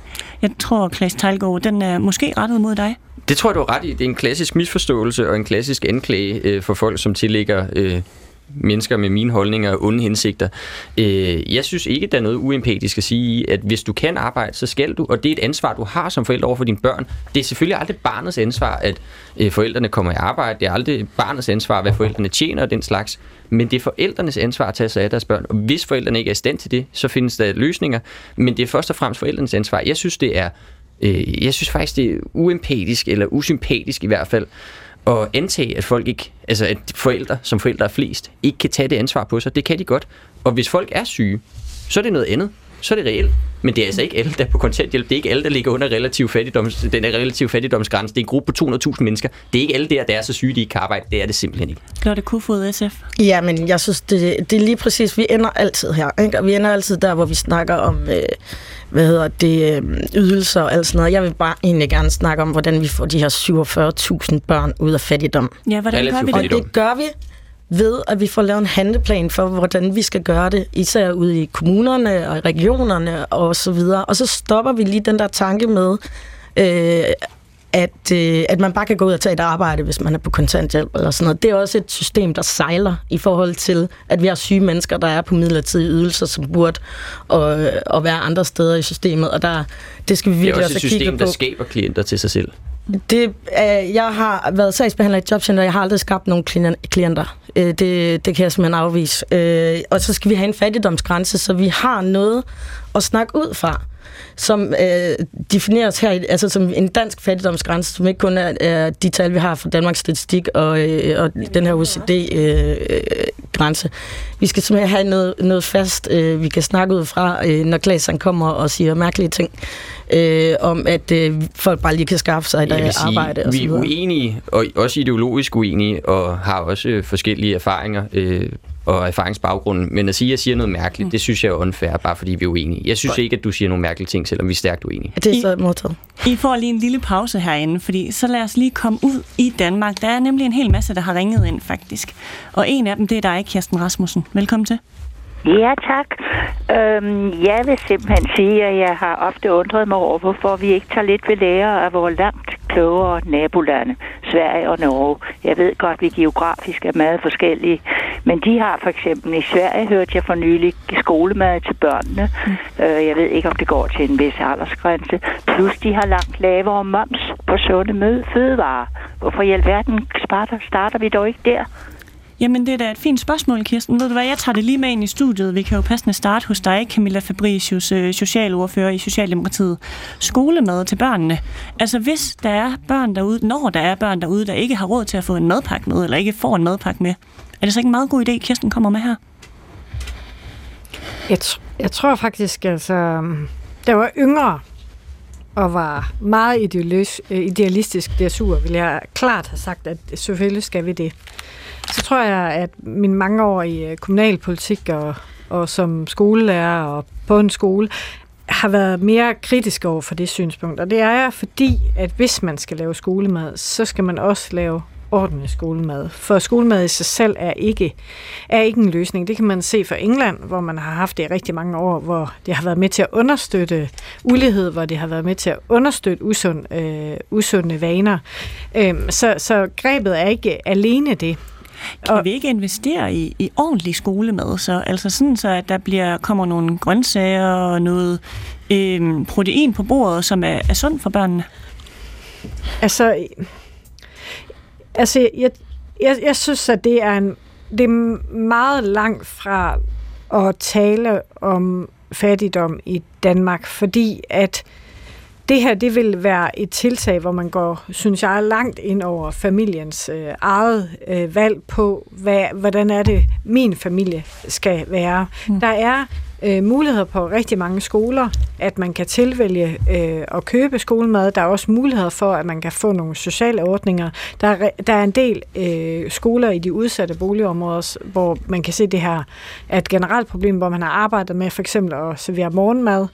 Jeg tror, Klaas Tejlgaard, den er måske rettet mod dig. Det tror jeg, du har ret i. Det er en klassisk misforståelse og en klassisk anklage øh, for folk, som tillægger øh, mennesker med mine holdninger og onde hensigter. Øh, jeg synes ikke, der er noget uempatisk at sige, i, at hvis du kan arbejde, så skal du, og det er et ansvar, du har som forælder over for dine børn. Det er selvfølgelig aldrig barnets ansvar, at øh, forældrene kommer i arbejde. Det er aldrig barnets ansvar, hvad forældrene tjener og den slags. Men det er forældrenes ansvar at tage sig af deres børn. Og hvis forældrene ikke er i stand til det, så findes der løsninger. Men det er først og fremmest forældrenes ansvar. Jeg synes, det er Øh, jeg synes faktisk, det er uempatisk, eller usympatisk i hvert fald, at antage, at folk ikke, altså at forældre, som forældre er flest, ikke kan tage det ansvar på sig. Det kan de godt. Og hvis folk er syge, så er det noget andet så er det reelt. Men det er altså ikke alle, der er på kontanthjælp. Det er ikke alle, der ligger under relativ fattigdoms, den er relativ fattigdomsgrænse. Det er en gruppe på 200.000 mennesker. Det er ikke alle der, der er så syge, de ikke kan arbejde. Det er det simpelthen ikke. Lotte Kofod, SF. Ja, men jeg synes, det, det er lige præcis, vi ender altid her. Ikke? Og vi ender altid der, hvor vi snakker om, øh, hvad hedder det, øh, ydelser og alt sådan noget. Jeg vil bare egentlig gerne snakke om, hvordan vi får de her 47.000 børn ud af fattigdom. Ja, hvordan gør vi det? Og det gør vi ved, at vi får lavet en handleplan for, hvordan vi skal gøre det, især ude i kommunerne og regionerne og så videre. Og så stopper vi lige den der tanke med, øh, at, øh, at man bare kan gå ud og tage et arbejde, hvis man er på kontanthjælp eller sådan noget. Det er også et system, der sejler i forhold til, at vi har syge mennesker, der er på midlertidige ydelser, som burde og, og være andre steder i systemet, og der, det skal vi virkelig Det er også også et kigge system, på. der skaber klienter til sig selv. Det, øh, jeg har været sagsbehandler i et jobcenter, jeg har aldrig skabt nogen klienter. Øh, det, det kan jeg simpelthen afvise. Øh, og så skal vi have en fattigdomsgrænse, så vi har noget at snakke ud fra som øh, defineres her, altså som en dansk fattigdomsgrænse, som ikke kun er, er de tal, vi har fra Danmarks Statistik og, øh, og den her OECD-grænse. vi skal simpelthen have noget, noget fast, øh, vi kan snakke ud fra, øh, når Klaas han kommer og siger mærkelige ting, øh, om at øh, folk bare lige kan skaffe sig et Jeg øh, vil sige, arbejde og så vi er uenige, og også ideologisk uenige, og har også øh, forskellige erfaringer øh, og erfaringsbaggrunde. Men at sige, at jeg siger noget mærkeligt, mm. det synes jeg er unfair, bare fordi vi er uenige. Jeg synes ikke, at du siger nogle mærkelige ting, selvom vi er stærkt uenige. Det er så modtaget. I får lige en lille pause herinde, fordi så lad os lige komme ud i Danmark. Der er nemlig en hel masse, der har ringet ind faktisk. Og en af dem, det er dig, Kirsten Rasmussen. Velkommen til. Ja, tak. Øhm, jeg vil simpelthen sige, at jeg har ofte undret mig over, hvorfor vi ikke tager lidt ved lære af vores langt klogere nabolande, Sverige og Norge. Jeg ved godt, at vi geografisk er meget forskellige, men de har for eksempel i Sverige, hørte jeg for nylig, skolemad til børnene. Mm. Øh, jeg ved ikke, om det går til en vis aldersgrænse. Plus de har langt lavere moms på sunde mød fødevarer. Hvorfor i alverden starter, starter vi dog ikke der? Jamen, det er da et fint spørgsmål, Kirsten. Ved du hvad, jeg tager det lige med ind i studiet. Vi kan jo passende starte hos dig, Camilla Fabricius, øh, socialordfører i Socialdemokratiet. Skolemad til børnene. Altså, hvis der er børn derude, når der er børn derude, der ikke har råd til at få en madpakke med, eller ikke får en madpakke med, er det så ikke en meget god idé, Kirsten kommer med her? Jeg, tr- jeg tror faktisk, altså, øhm, der var yngre og var meget idealis- øh, idealistisk DSU'er, ville jeg klart have sagt, at selvfølgelig skal vi det. Så tror jeg, at min mange år i øh, kommunalpolitik og, og som skolelærer og på en skole, har været mere kritisk over for det synspunkt. Og det er jeg, fordi at hvis man skal lave skolemad, så skal man også lave ordentlig skolemad. For skolemad i sig selv er ikke, er ikke en løsning. Det kan man se fra England, hvor man har haft det i rigtig mange år, hvor det har været med til at understøtte ulighed, hvor det har været med til at understøtte usund, øh, usunde vaner. Øhm, så, så grebet er ikke alene det. Kan vi ikke investere i, i ordentlig skolemad, så altså sådan så, at der bliver kommer nogle grøntsager og noget øhm, protein på bordet, som er, er sundt for børnene? Altså, altså jeg, jeg, jeg synes, at det er, en, det er meget langt fra at tale om fattigdom i Danmark, fordi at det her, det vil være et tiltag, hvor man går, synes jeg, langt ind over familiens øh, eget øh, valg på, hvad, hvordan er det, min familie skal være. Mm. Der er øh, muligheder på rigtig mange skoler, at man kan tilvælge øh, at købe skolemad. Der er også muligheder for, at man kan få nogle sociale ordninger. Der er, der er en del øh, skoler i de udsatte boligområder, hvor man kan se det her er et generelt problem, hvor man har arbejdet med for eksempel at servere morgenmad.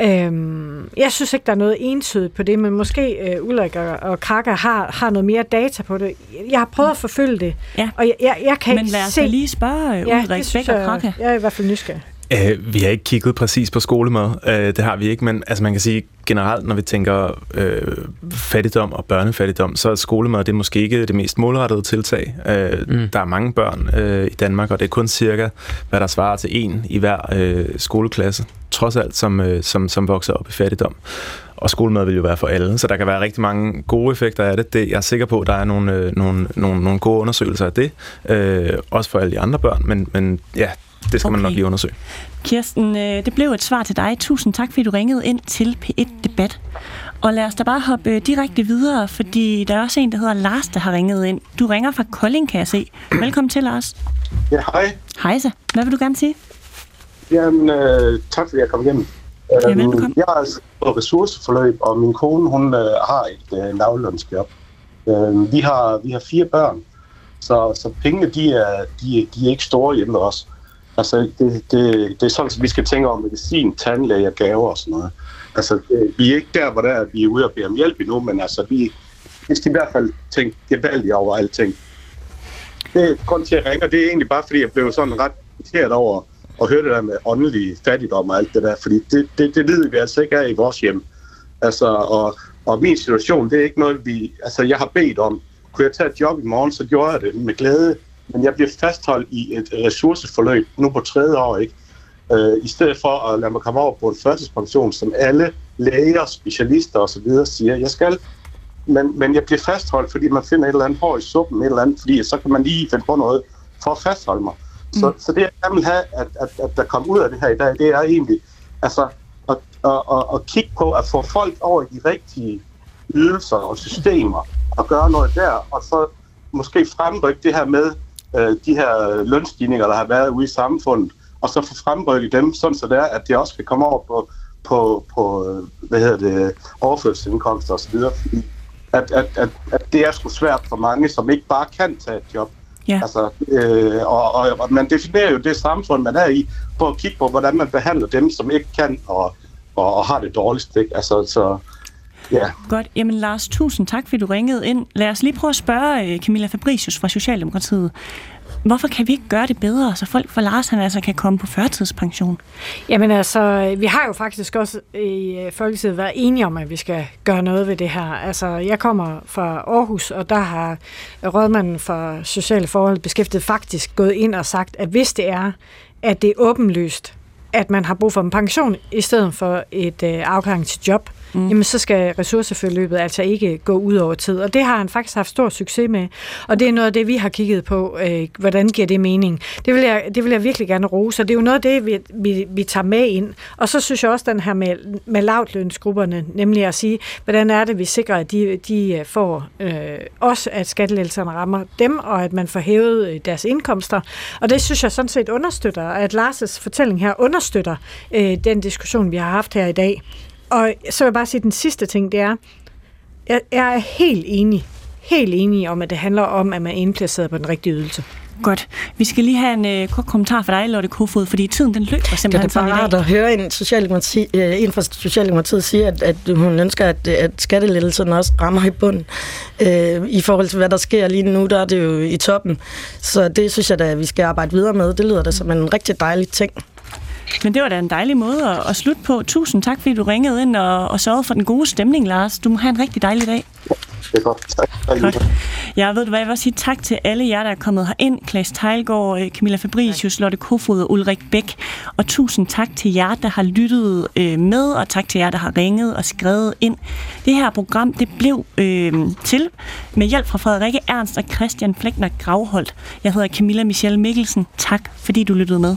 Øhm, jeg synes ikke, der er noget entydigt på det, men måske øh, Ulrik og, og Kaka har, har noget mere data på det. Jeg har prøvet at forfølge det, ja. og jeg, jeg, jeg kan Men ikke lad os se... da lige spørge ja, Ulrik Bæk og Krake. jeg er i hvert fald nysgerrig. Uh, vi har ikke kigget præcis på skolemad, uh, det har vi ikke, men altså, man kan sige generelt, når vi tænker uh, fattigdom og børnefattigdom, så er skolemad det er måske ikke det mest målrettede tiltag. Uh, mm. Der er mange børn uh, i Danmark, og det er kun cirka, hvad der svarer til en i hver uh, skoleklasse, trods alt, som, uh, som, som vokser op i fattigdom. Og skolemad vil jo være for alle, så der kan være rigtig mange gode effekter af det. det jeg er sikker på, at der er nogle, øh, nogle, nogle, nogle gode undersøgelser af det, øh, også for alle de andre børn, men, men ja, det skal okay. man nok lige undersøge. Kirsten, øh, det blev et svar til dig. Tusind tak, fordi du ringede ind til P1 Debat. Og lad os da bare hoppe øh, direkte videre, fordi der er også en, der hedder Lars, der har ringet ind. Du ringer fra Kolding, kan jeg se. Velkommen til, Lars. Ja, hej. Hej så. Hvad vil du gerne sige? Jamen, øh, tak fordi jeg kom igennem. Ja, Øhm, velbekomme. jeg er altså på ressourceforløb, og min kone hun øh, har et øh, lavlønsjob. Øh, vi, har, vi har fire børn, så, så pengene de er, de, de er ikke store hjemme hos os. Altså, det, det, det er sådan, at vi skal tænke om medicin, tandlæge, gaver og sådan noget. Altså, det, vi er ikke der, hvor der er, vi er ude og bede om hjælp endnu, men altså, vi, vi skal i hvert fald tænke gevaldigt over alting. Det er grund til, at jeg ringer, det er egentlig bare, fordi jeg blev sådan ret irriteret over at høre det der med åndelig fattigdom og alt det der, fordi det, det, det lider vi altså ikke af i vores hjem. Altså, og, og min situation, det er ikke noget, vi... Altså, jeg har bedt om, kunne jeg tage et job i morgen, så gjorde jeg det med glæde, men jeg bliver fastholdt i et ressourceforløb nu på tredje år, ikke? Øh, I stedet for at lade mig komme over på en førtidspension, som alle læger, specialister osv. siger, jeg skal. Men, men jeg bliver fastholdt, fordi man finder et eller andet hår i suppen, et eller andet, fordi så kan man lige finde på noget for at fastholde mig. Så, mm. så det, jeg gerne vil have, at, at, at der kommer ud af det her i dag, det er egentlig altså, at, at, at, at kigge på at få folk over i de rigtige ydelser og systemer og gøre noget der, og så måske fremrykke det her med øh, de her lønstigninger, der har været ude i samfundet, og så få fremrykket dem, sådan så det er, at det også kan komme over på, på, på øh, hvad hedder det, overførselsindkomster osv., fordi at, at, at, at det er sgu svært for mange, som ikke bare kan tage et job. Ja. Altså, øh, og, og, og man definerer jo det samfund, man er i, på at kigge på, hvordan man behandler dem, som ikke kan og, og, og har det dårligst. Ikke? Altså, så, ja. Godt. Jamen Lars, tusind tak, fordi du ringede ind. Lad os lige prøve at spørge øh, Camilla Fabricius fra Socialdemokratiet. Hvorfor kan vi ikke gøre det bedre, så folk for Lars han altså kan komme på førtidspension? Jamen altså, vi har jo faktisk også i øh, Folketinget været enige om, at vi skal gøre noget ved det her. Altså, jeg kommer fra Aarhus, og der har rådmanden for sociale forhold beskæftiget faktisk gået ind og sagt, at hvis det er, at det er åbenlyst, at man har brug for en pension i stedet for et øh, afklaring til job, mm. jamen så skal ressourceforløbet altså ikke gå ud over tid. Og det har han faktisk haft stor succes med. Og det er noget af det, vi har kigget på. Øh, hvordan giver det mening? Det vil, jeg, det vil jeg virkelig gerne rose. Og det er jo noget af det, vi, vi, vi tager med ind. Og så synes jeg også, den her med, med lavtlønsgrupperne, nemlig at sige, hvordan er det, vi sikrer, at de, de øh, får øh, også, at skattelettelserne rammer dem, og at man får hævet øh, deres indkomster. Og det synes jeg sådan set understøtter, at Lars' fortælling her understøtter øh, den diskussion, vi har haft her i dag. Og så vil jeg bare sige, at den sidste ting, det er, jeg, jeg er helt enig, helt enig om, at det handler om, at man er indplaceret på den rigtige ydelse. Godt. Vi skal lige have en øh, kort kommentar fra dig, Lotte Kofod, fordi tiden den løber Det er simpelthen det bare sådan i rart at høre en, socialdemokrati, øh, en fra Socialdemokratiet sige, at, at hun ønsker, at, at skattelettelserne også rammer i bunden. Øh, I forhold til, hvad der sker lige nu, der er det jo i toppen. Så det synes jeg da, at vi skal arbejde videre med. Det lyder da som en rigtig dejlig ting. Men det var da en dejlig måde at, at slutte på. Tusind tak, fordi du ringede ind og, og sørgede for den gode stemning, Lars. Du må have en rigtig dejlig dag. Det er godt. Tak. Tak. Godt. Jeg ved du hvad, jeg vil også sige tak til alle jer, der er kommet herind. Klaas Tejlgaard, øh, Camilla Fabricius, Lotte Kofod og Ulrik Bæk. Og tusind tak til jer, der har lyttet øh, med, og tak til jer, der har ringet og skrevet ind. Det her program, det blev øh, til med hjælp fra Frederikke Ernst og Christian Flækner Gravholdt. Jeg hedder Camilla Michelle Mikkelsen. Tak, fordi du lyttede med.